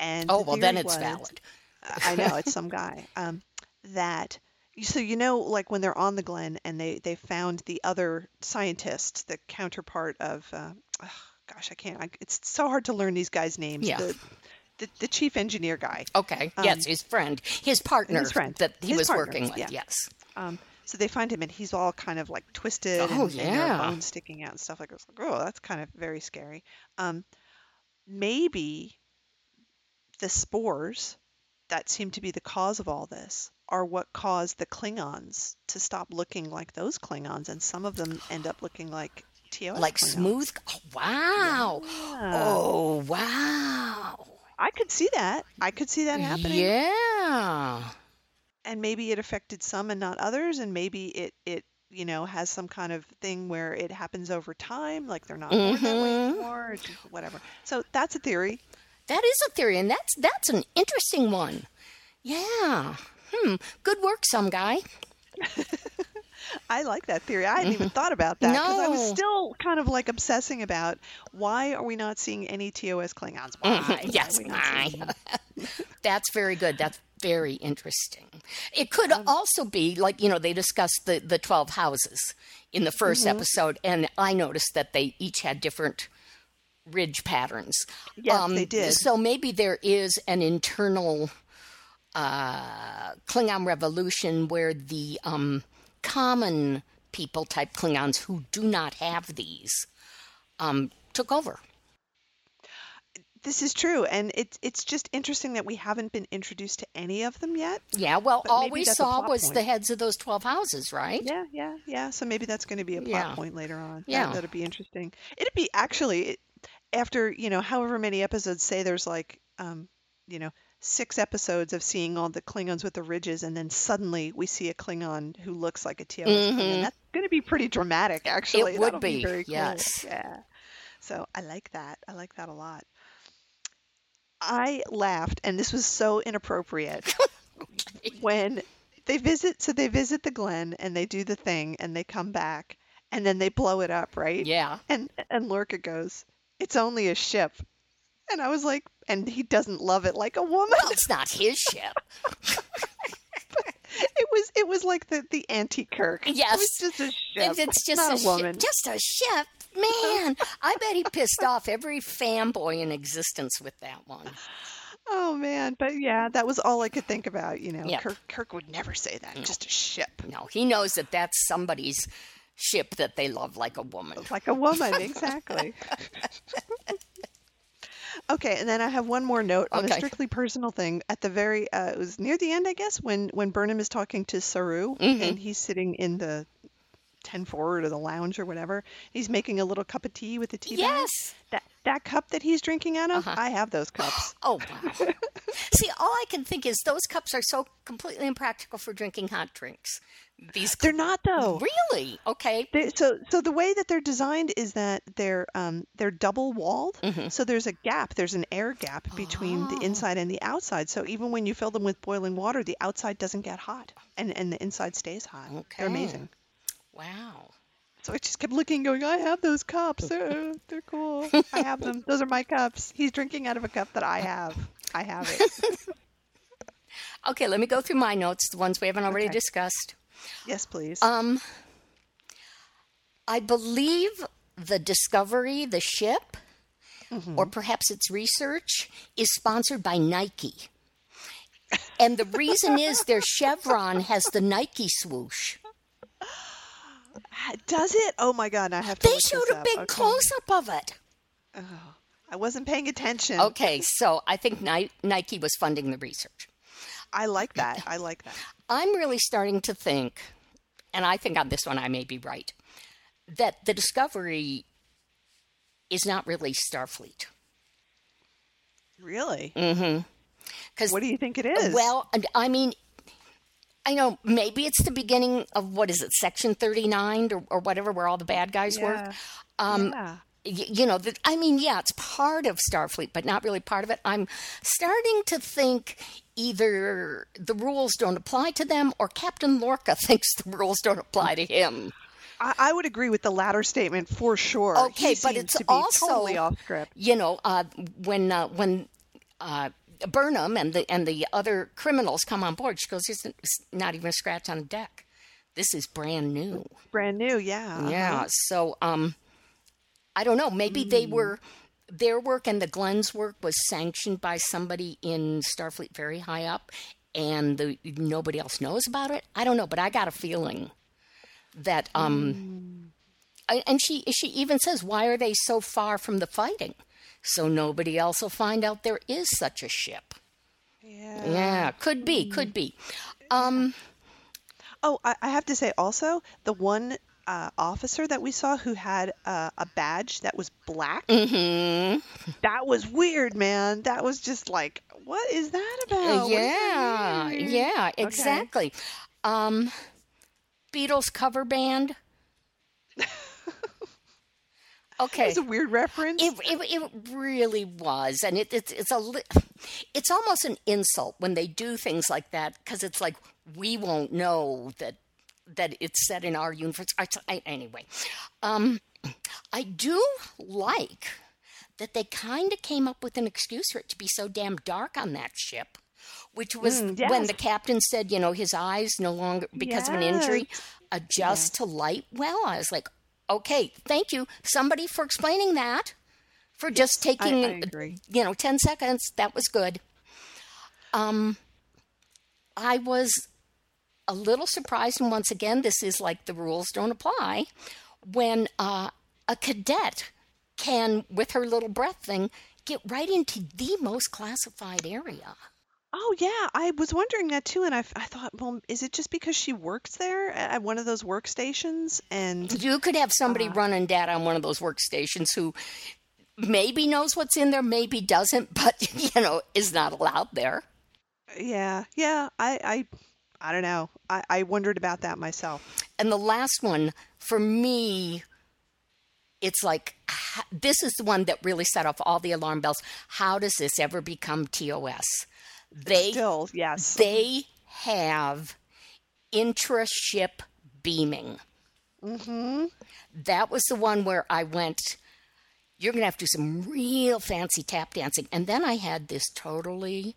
and Oh, the well, then it's was- valid. I know it's *laughs* some guy um, that. So you know, like when they're on the Glenn and they they found the other scientist, the counterpart of, uh, ugh, gosh, I can't. I, it's so hard to learn these guys' names. Yeah. The, the, the chief engineer guy. Okay. yes, his friend, his partner Um, his friend. that he His was partner, working with. yeah. Yes. Um, so they find him and he's all kind of like twisted Oh, and, and there are bones sticking out and stuff like that. Like, oh, that's kind of very scary. Um, maybe the spores that seem to be the cause of all this are what caused the Klingons to stop looking like those Klingons, and some of them end up looking like TOS Like Klingons. smooth. Oh, wow. Yeah. Oh, wow. I could see that. I could see that happening. Yeah. and maybe it affected some and not others and maybe it it you know has some kind of thing where it happens over time like they're not born that way Mhm. anymore or whatever so that's a theory That is a theory, and that's that's an interesting one. Yeah. Hmm. Good work, some guy. *laughs* i like that theory i hadn't even thought about that because i was Mm-hmm. Still kind of like obsessing about why are we not seeing any tos klingons why, are yes, we not seeing why? *laughs* That's very good. That's very interesting. It could Um, also be like, you know, they discussed the, the 12 houses in the 1st Mm-hmm. episode, and I noticed that they each had different ridge patterns. Um, Yes, they did. So maybe there is an internal uh, Klingon revolution where the um, common people type Klingons who do not have these um, took over. this is true and it's it's just interesting that we haven't been introduced to any of them yet Yeah, well, all we saw was point. the heads of those 12 houses, right? Yeah, yeah, yeah. So maybe that's going to be a plot Yeah. point later on. Yeah. that, that'd be interesting. It'd be actually after you know however many episodes. Say there's like um you know six episodes of seeing all the Klingons with the ridges, and then suddenly we see a Klingon who looks like a TOS Klingon. That's going to be pretty dramatic, actually. Mm-hmm. would That'll be, very cool. yes. Yeah. So I like that. I like that a lot. I laughed, and this was so inappropriate *laughs* when they visit so they visit the Glenn and they do the thing and they come back and then they blow it up right Yeah. and and lorca goes it's only a ship and i was like and he doesn't love it like a woman Well, it's not his ship. *laughs* it was it was like the the anti-kirk Yes. it was just a ship It's, just not a, a, ship. woman Just a ship. Man, I bet he pissed off every fanboy in existence with that one. oh man but yeah that was all i could think about you know Yep. kirk kirk would never say that just a ship No, he knows that that's somebody's ship that they love like a woman. Like a woman, *laughs* exactly. okay, and then I have one more note on Okay. a strictly personal thing. At the very, uh, it was near the end, I guess, when when Burnham is talking to Saru, Mm-hmm. and he's sitting in the ten forward or the lounge or whatever. He's making a little cup of tea with the tea bag. Yes. That that cup that he's drinking out of, Uh-huh. I have those cups. *gasps* Oh, wow. See, all I can think is those cups are so completely impractical for drinking hot drinks. These They're not though. Really? Okay. They, so so the way that they're designed is that they're um they're double walled. Mm-hmm. So there's a gap, there's an air gap between Oh. the inside and the outside. So even when you fill them with boiling water, the outside doesn't get hot and and the inside stays hot. They're amazing. Wow. So I just kept looking, going, I have those cups. They're, they're cool. I have them. *laughs* Those are my cups. He's drinking out of a cup that I have. I have it. *laughs* Okay, let me go through my notes, the ones we haven't already Okay. discussed. Yes, please. Um, I believe the discovery, the ship, or perhaps its research, is sponsored by Nike. And the reason is their chevron has the Nike swoosh. *gasps* Does it? Oh my God! I have to. They showed a big Okay. close up of it. I wasn't paying attention. Okay, so I think Nike was funding the research. I like that. *laughs* I like that. I'm really starting to think, and I think on this one I may be right, that the Discovery is not really Starfleet. Really? Mm-hmm. Because What do you think it is? Well, I mean, I know maybe it's the beginning of what is it, Section 39 or, or whatever, where all the bad guys work. Um, yeah. You know, that I mean, yeah, it's part of Starfleet, but not really part of it. I'm starting to think either the rules don't apply to them or Captain Lorca *laughs* thinks the rules don't apply to him. I, I would agree with the latter statement for sure. Okay, but it's also totally off script. You know, uh, when uh, when uh, Burnham and the and the other criminals come on board, she goes, "It's not even a scratch on the deck. This is brand new." Brand new, yeah. uh-huh. Yeah. So, um, I don't know. Maybe they Hmm. were their work and the Glenn's work was sanctioned by somebody in Starfleet very high up, and the, nobody else knows about it. I don't know, but I got a feeling that um, Hmm. I- and she she even says, "Why are they so far from the fighting?" So nobody else will find out there is such a ship. Yeah. Yeah, could be, could be. Um, Oh, I, I have to say also, the one uh, officer that we saw who had uh, a badge that was black, mhm. that was weird, man. That was just like, what is that about? What does that yeah, yeah, exactly. Um, Beatles cover band. *laughs* Okay. It's a weird reference. It, it, it really was, and it, it's it's a li- it's almost an insult when they do things like that because it's like we won't know that that it's set in our universe. I, I- anyway, um, I do like that they kind of came up with an excuse for it to be so damn dark on that ship, which was Mm, when the captain said, you know, his eyes no longer because of an injury Yes. adjust to light. Well, I was like, okay, thank you, somebody for explaining that. For just taking, I agree. you know, ten seconds. That was good. Um, I was a little surprised, and once again, this is like the rules don't apply. When uh, a cadet can, with her little breath thing, get right into the most classified area. Oh yeah, I was wondering that too, and I, I thought, well, is it just because she works there at one of those workstations? And You could have somebody running data on one of those workstations who maybe knows what's in there, maybe doesn't, *laughs* but you know, is not allowed there. yeah, yeah, I, I, I don't know. I, I wondered about that myself. And the last one for me, it's like this is the one that really set off all the alarm bells. How does this ever become TOS? They Still, yes. they have intra-ship beaming. mm-hmm. That was the one where I went. You're gonna have to do some real fancy tap dancing, and then I had this totally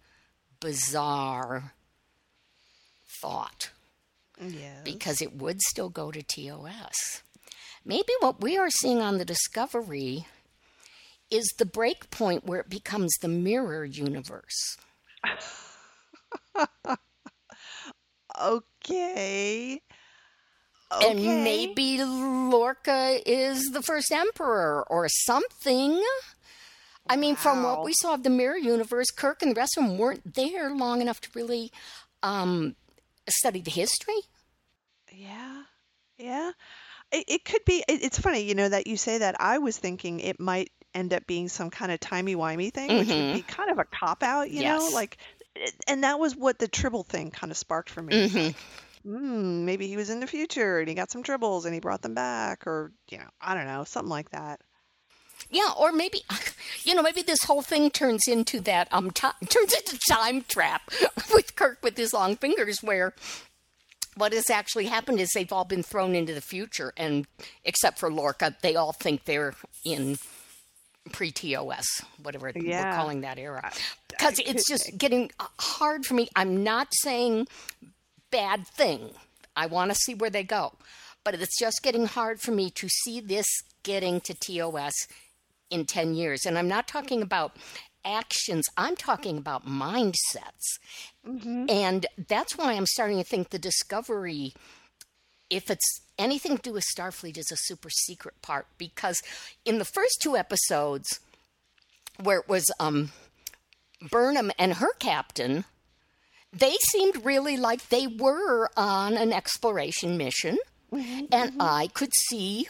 bizarre thought Yeah. because it would still go to TOS. Maybe what we are seeing on the Discovery is the break point where it becomes the mirror universe. Okay. *laughs* Okay. And maybe Lorca is the first emperor or something. I mean, from what we saw of the Mirror Universe, Kirk and the rest of them weren't there long enough to really um, study the history. Yeah, yeah. It, it could be. It, it's funny, you know, that you say that. I was thinking it might end up being some kind of timey wimey thing, which would be kind of a cop out, you know, Mm-hmm. Like. And that was what the tribble thing kind of sparked for me. It's like, Hmm, maybe he was in the future and he got some tribbles and he brought them back, or you know, I don't know, something like that. Yeah, or maybe *laughs* you know, maybe this whole thing turns into that um ti *laughs* turns into time trap *laughs* with Kirk with his long fingers, where what has actually happened is they've all been thrown into the future, and except for Lorca, they all think they're in pre TOS, whatever we're calling that era. Because it's just getting uh, hard for me. I'm not saying bad thing. I want to see where they go. But it's just getting hard for me to see this getting to TOS in 10 years. And I'm not talking about actions, I'm talking about mindsets. Mm-hmm. And that's why I'm starting to think the discovery, if it's anything to do with Starfleet, is a super secret part. Because in the first two episodes, where it was um, Burnham and her captain, they seemed really like they were on an exploration mission. Mm-hmm. And mm-hmm. I could see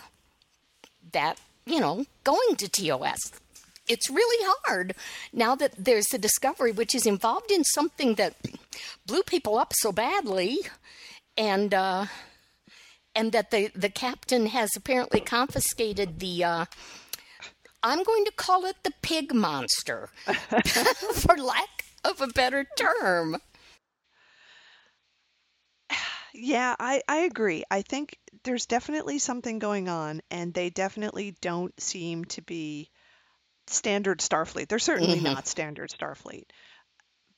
that, you know, going to TOS. It's really hard now that there's the discovery, which is involved in something that blew people up so badly, and uh, and that the the captain has apparently confiscated the. Uh, I'm going to call it the pig monster, *laughs* for lack of a better term. Yeah, I, I agree. I think there's definitely something going on, and they definitely don't seem to be standard Starfleet. They're certainly not standard Starfleet.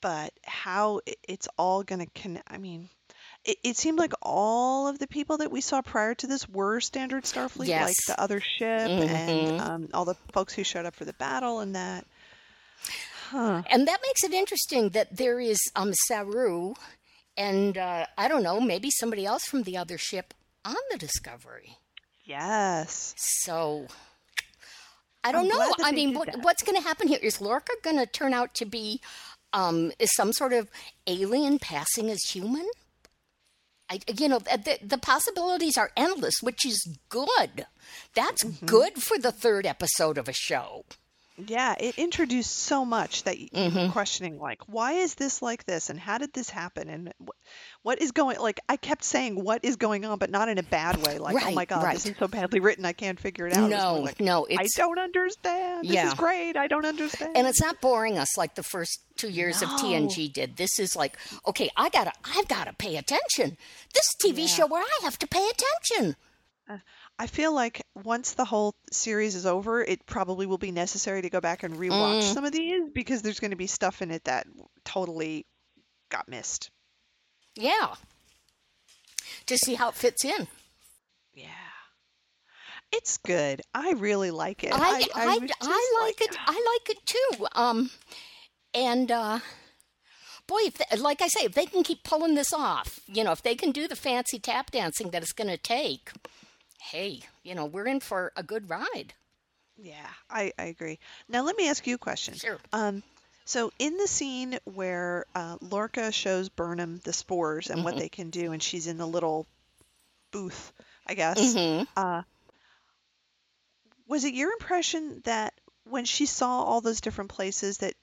But how i- it's all going to connect, I mean, it, it seemed like all of the people that we saw prior to this were standard Starfleet, like Yes. the other ship and um, all the folks who showed up for the battle and that. Huh. And that makes it interesting that there is um Saru and uh, I don't know, maybe somebody else from the other ship on the Discovery. Yes. So I don't I'm know. I mean, what, what's going to happen here? Is Lorca going to turn out to be um, is some sort of alien passing as human? I, you know, the, the possibilities are endless, which is good. That's Mm-hmm. good for the third episode of a show. Yeah, it introduced so much that y- Mm-hmm. questioning, like, why is this like this, and how did this happen, and wh- what is going? Like, I kept saying, what is going on, but not in a bad way. Like, oh my Right, God, right. this is so badly written, I can't figure it out. It was more No, like, no, I it's don't understand. This Yeah. is great. I don't understand. and it's not boring us like the first two years of No. TNG did. This is like, okay, I gotta, I've gotta pay attention. This TV Yeah. show where I have to pay attention. I feel like once the whole series is over, it probably will be necessary to go back and rewatch Mm. some of these because there's going to be stuff in it that totally got missed. Yeah, to see how it fits in. Yeah. It's good. I really like it. I, I, I, was I, just like it. I like it too. Um, and uh, boy, if they, like I say, if they can keep pulling this off, you know, if they can do the fancy tap dancing that it's going to take, hey, you know, we're in for a good ride. Yeah, I, I agree. Now let me ask you a question. Sure. Um, so in the scene where uh, Lorca shows Burnham the spores and what Mm-hmm. they can do, and she's in the little booth, I guess. Mm-hmm. Uh, was it your impression that when she saw all those different places that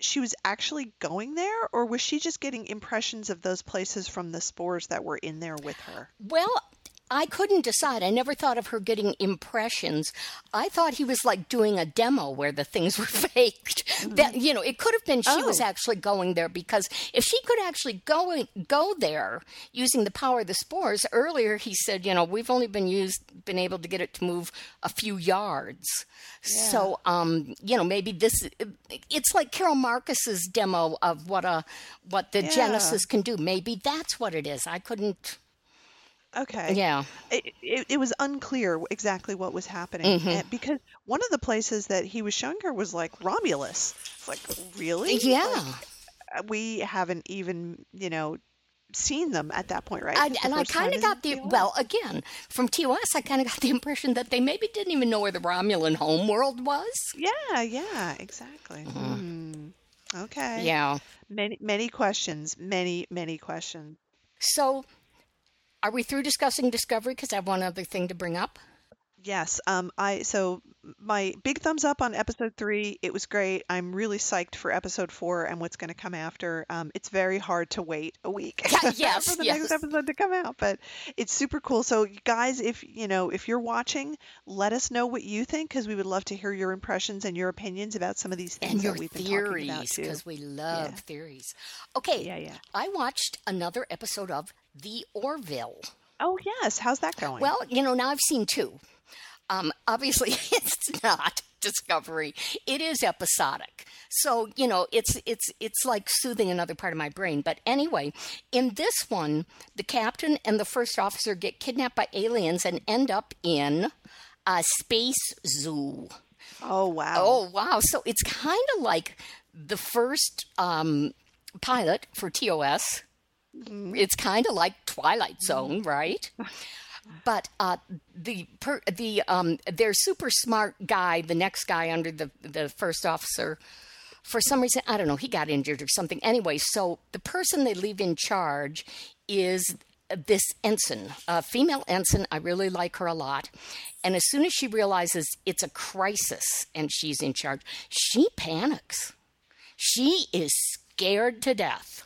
she was actually going there, or was she just getting impressions of those places from the spores that were in there with her? Well, I couldn't decide. I never thought of her getting impressions. I thought he was like doing a demo where the things were *laughs* faked. That you know, it could have been she was Oh. actually going there because if she could actually go go there using the power of the spores. Earlier, he said, you know, we've only been used been able to get it to move a few yards. So, um, you know, maybe this it's like Carol Marcus's demo of what a what the Yeah. Genesis can do. Maybe that's what it is. I couldn't. Okay. Yeah. it, it, it was unclear exactly what was happening Mm-hmm. because one of the places that he was showing her was like Romulus. It's like, really? Yeah. Like, uh, we haven't even, you know, seen them at that point, right? I, and I kind of got the TOS? well again from TOS. I kind of got the *laughs* impression that they maybe didn't even know where the Romulan homeworld was. Yeah, yeah, exactly. Hmm. Okay. Mm-hmm. Yeah. Many, many questions. Many, many questions. So, are we through discussing Discovery? Because I have one other thing to bring up. Yes. Um. I so my big thumbs up on episode three. It was great. I'm really psyched for episode four and what's going to come after. Um. It's very hard to wait a week Yeah, *laughs* yes, for the yes. next episode to come out, but it's super cool. So guys, if you know, if you're watching, let us know what you think because we would love to hear your impressions and your opinions about some of these things and your that we've been talking about theories too. because we love Yeah. theories. Okay, Yeah, yeah. I watched another episode of The Orville. Oh yes, how's that going? Well, you know, now I've seen two. Um, obviously, *laughs* it's not Discovery. It is episodic. So you know, it's it's it's like soothing another part of my brain. But anyway, in this one, the captain and the first officer get kidnapped by aliens and end up in a space zoo. oh wow. Oh wow! So it's kind of like the first um, pilot for TOS. It's kind of like Twilight Zone, right? *laughs* But uh, the per, the um, their super smart guy, the next guy under the the first officer, for some reason I don't know, he got injured or something. Anyway, so the person they leave in charge is this ensign, a female ensign. I really like her a lot. And as soon as she realizes it's a crisis and she's in charge, she panics. She is scared to death.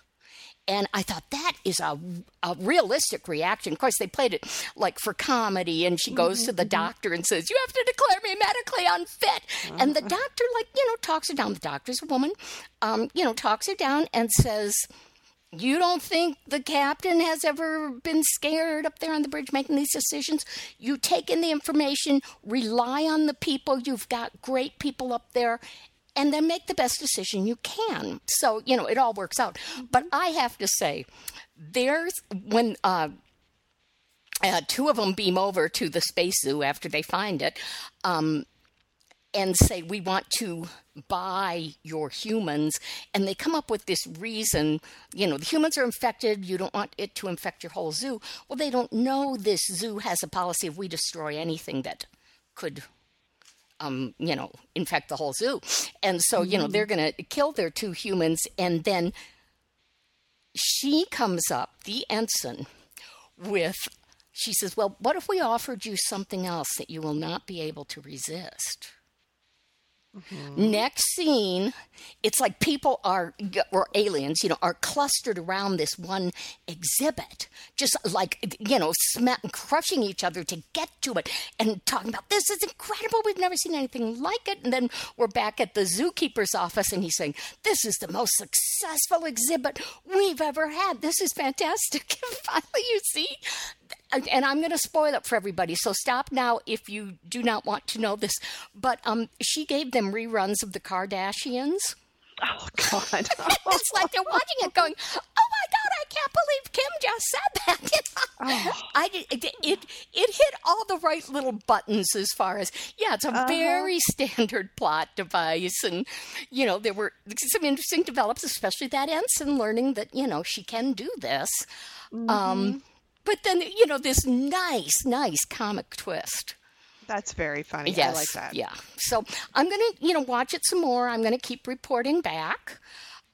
And I thought that is a, a realistic reaction. Of course, they played it like for comedy, and she goes to the mm-hmm, mm-hmm. doctor and says, You have to declare me medically unfit. And the mm-hmm. doctor, like, you know, talks her down. The doctor's a woman, um, you know, talks her down and says, you don't think the captain has ever been scared up there on the bridge making these decisions? You take in the information, rely on the people. You've got great people up there, and then make the best decision you can. So, you know, it all works out. But I have to say, there's when uh, uh, two of them beam over to the space zoo after they find it. Um, and say we want to buy your humans and they come up with this reason you know the humans are infected you don't want it to infect your whole zoo well they don't know this zoo has a policy of we destroy anything that could um, you know infect the whole zoo. And so you know they're going to kill their two humans and then she comes up the ensign with she says well what if we offered you something else that you will not be able to resist Mm-hmm. Next scene, it's like people are, or aliens, you know, are clustered around this one exhibit, just like, you know, sma- crushing each other to get to it and talking about this is incredible. We've never seen anything like it. And then we're back at the zookeeper's office and he's saying, This is the most successful exhibit we've ever had. This is fantastic. *laughs* Finally, you see and I'm going to spoil it for everybody. So stop now if you do not want to know this. But um, she gave them reruns of the Kardashians. Oh God. *laughs* it's like they're watching it, going, "Oh my God, I can't believe Kim just said that." *laughs* You know? I it, it it hit all the right little buttons as far as yeah, it's a very standard plot device, and you know there were some interesting develops, especially that ensign learning that you know she can do this. Um, but then you know this nice, nice comic twist. That's very funny. Yes, I like that. Yeah. So I'm gonna, you know, watch it some more. I'm gonna keep reporting back.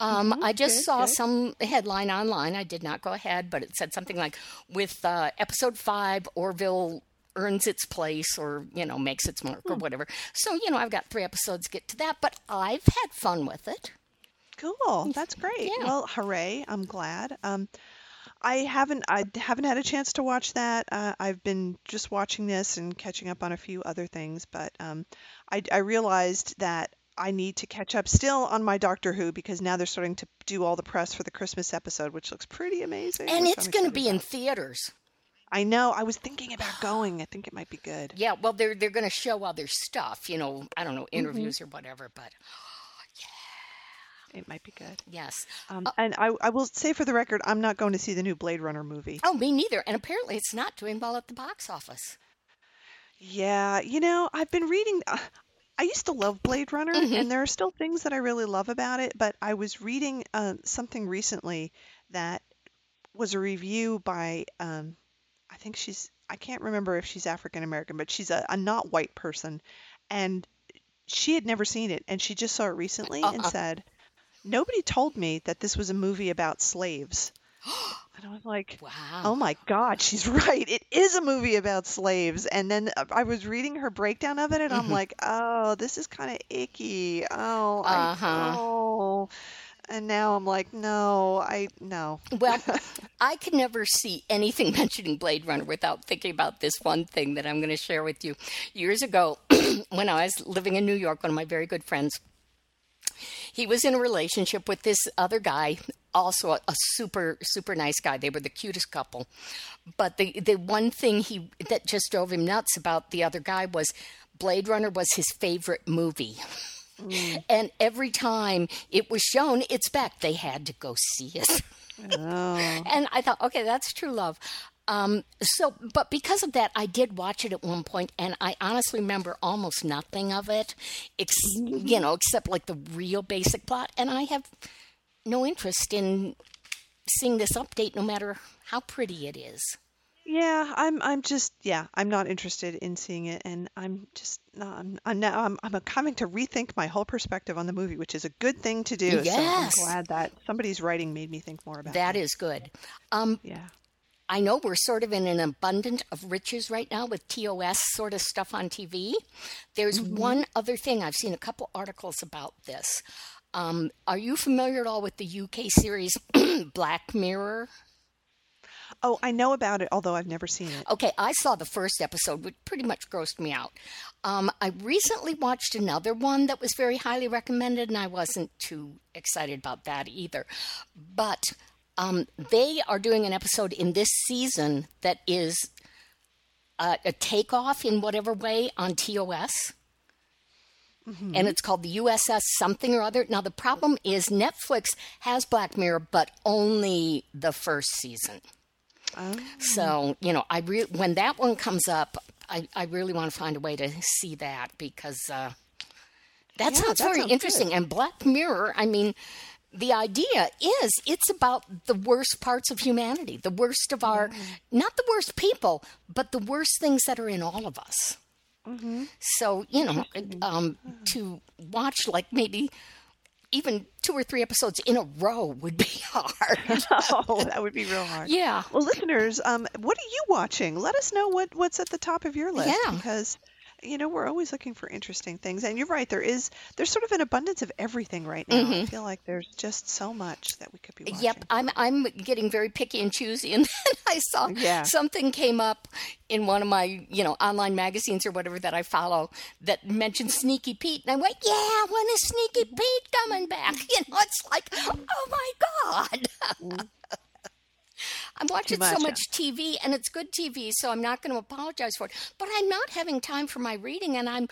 Um, I just good, saw good. some headline online. I did not go ahead, but it said something like, "With uh, episode five, Orville earns its place, or you know, makes its mark, Hmm. or whatever." So you know, I've got three episodes to get to that, but I've had fun with it. Cool. That's great. Yeah. Well, hooray! I'm glad. Um, I haven't I haven't had a chance to watch that. Uh, I've been just watching this and catching up on a few other things, but um, I, I realized that I need to catch up still on my Doctor Who because now they're starting to do all the press for the Christmas episode, which looks pretty amazing. And which it's I'm going to excited be in about. theaters. I know. I was thinking about *sighs* going. I think it might be good. Yeah, well, they're they're going to show other stuff, you know, I don't know, Mm-hmm. interviews or whatever. But It might be good. yes, Um, and I, I will say for the record, I'm not going to see the new Blade Runner movie. oh, me neither. And apparently, it's not doing well at the box office. Yeah, you know, I've been reading. Uh, I used to love Blade Runner, and there are still things that I really love about it. But I was reading uh, something recently that was a review by um, I think she's I can't remember if she's African American, but she's a, a not white person, and she had never seen it, and she just saw it recently and Uh-uh. said, "Nobody told me that this was a movie about slaves." *gasps* And I was like, Wow. Oh my God, she's *laughs* right. It is a movie about slaves. And then uh, I was reading her breakdown of it, and I'm Mhm. like, oh, this is kind of icky. Oh, Uh-huh. oh. And now I'm like, no, I no. Well, *laughs* I could never see anything *laughs* mentioning Blade Runner without thinking about this one thing that I'm going to share with you. Years ago, *clears throat* when I was living in New York, one of my very good friends, he was in a relationship with this other guy, also a, a super super nice guy. They were the cutest couple. But the the one thing he that just drove him nuts about the other guy was Blade Runner was his favorite movie. Mm. And every time it was shown, it's back. They had to go see it. Oh. *laughs* And I thought, okay, that's true love. Um, so, but because of that, I did watch it at one point, and I honestly remember almost nothing of it, ex- you know, except like the real basic plot. And I have no interest in seeing this update, no matter how pretty it is. Yeah, I'm I'm just yeah, I'm not interested in seeing it and I'm just not I'm, I'm now I'm I'm coming to rethink my whole perspective on the movie, which is a good thing to do. So I'm Yes. glad that somebody's writing made me think more about That it. is good. Um, Yeah. I know we're sort of in an abundant of riches right now with TOS sort of stuff on TV. There's one other thing. I've seen a couple articles about this. Um, are you familiar at all with the UK series *clears throat* Black Mirror? Oh, I know about it, although I've never seen it. Okay, I saw the first episode, which pretty much grossed me out. Um, I recently watched another one that was very highly recommended, and I wasn't too excited about that either. But um, they are doing an episode in this season that is uh, a takeoff in whatever way on TOS. And it's called the USS something or other. Now, the problem is Netflix has Black Mirror, but only the first season. Oh. So, you know, I re- when that one comes up, I, I really want to find a way to see that because uh, that Yeah, sounds that very sounds interesting. And Black Mirror, I mean, the idea is it's about the worst parts of humanity, the worst of our, not the worst people, but the worst things that are in all of us. So, you know, um, to watch like maybe even two or three episodes in a row would be *laughs* hard. *laughs* oh, that would be real hard. yeah. Well, listeners, um, what are you watching? Let us know what what's at the top of your list Yeah. because you know we're always looking for interesting things. And you're right, there is there's sort of an abundance of everything right now. I feel like there's just so much that we could be watching. Mm-hmm. Yep, I'm I'm getting very picky and choosy, and *laughs* then I saw Yeah. something came up in one of my you know online magazines or whatever that I follow that mentioned Sneaky Pete, and I went, yeah, when is Sneaky Pete coming back? *laughs* You know, it's like, oh my god. I'm watching so much, much TV, and it's good TV, so I'm not going to apologize for it. But I'm not having time for my reading, and I'm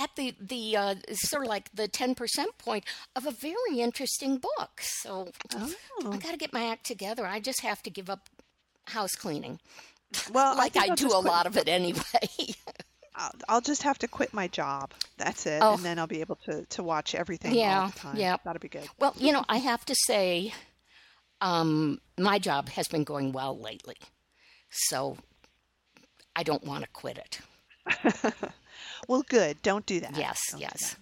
at the the uh, sort of like the ten percent point of a very interesting book. So Oh. I got to get my act together. I just have to give up house cleaning, Well, like I, I'll do a quit- lot of it anyway. *laughs* I'll, I'll just have to quit my job. That's it, Oh. and then I'll be able to to watch everything Yeah, all the time. yeah. that'll be good. well, you know, I have to say, um, my job has been going well lately, so I don't want to quit it. *laughs* Well, good. Don't do that. Yes, Don't do yes.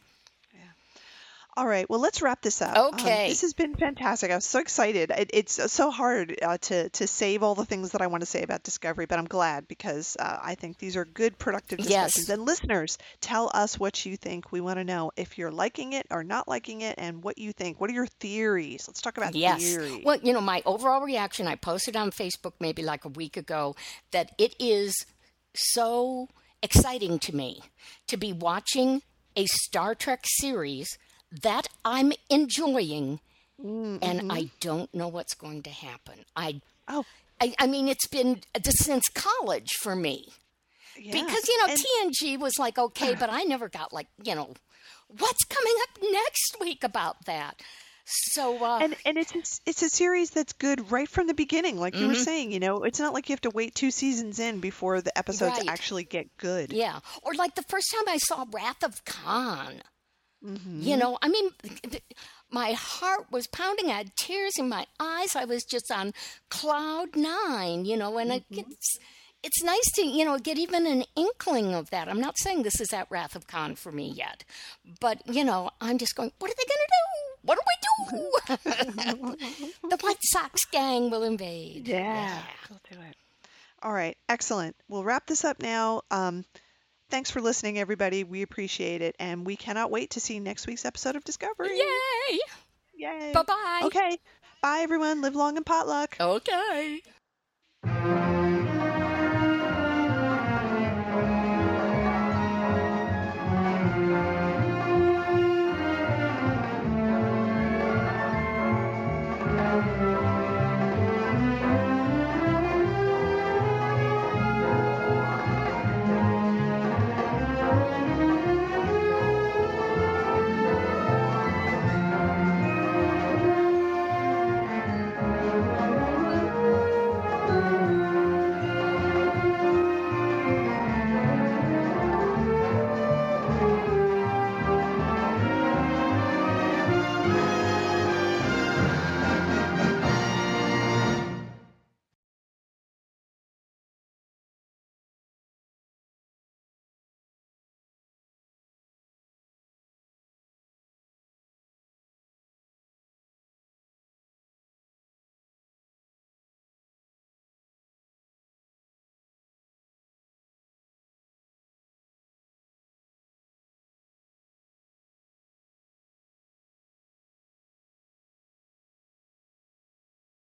All right. Well, let's wrap this up. Um, Okay. this has been fantastic. I was so excited. It, it's so hard uh, to to save all the things that I want to say about Discovery, but I'm glad because uh, I think these are good, productive Yes. discussions. And listeners, tell us what you think. We want to know if you're liking it or not liking it, and what you think. What are your theories? Let's talk about Yes. theories. Well, you know, my overall reaction, I posted on Facebook maybe like a week ago that it is so exciting to me to be watching a Star Trek series that I'm enjoying and I don't know what's going to happen. I Oh, I, I mean, it's been since college for me yeah. because you know And- TNG was like okay, but I never got like you know what's coming up next week about that. So uh, and and it's a, it's a series that's good right from the beginning like you Mm-hmm. were saying you know it's not like you have to wait two seasons in before the episodes Right. actually get good Yeah. Or like the first time I saw Wrath of Khan. Mm-hmm. You know, I mean, th- my heart was pounding. I had tears in my eyes. I was just on cloud nine, you know, and mm-hmm. it's it's nice to you know get even an inkling of that. I'm not saying this is at Wrath of Khan for me yet, but you know I'm just going. What are they going to do? What do we do? *laughs* the White Sox gang will invade. Yeah, yeah. we'll do it. All right, excellent. We'll wrap this up now. Um, thanks for listening, everybody. We appreciate it, and we cannot wait to see next week's episode of Discovery. Yay! Yay! Bye bye. Okay. Bye, everyone. Live long and potluck. Okay.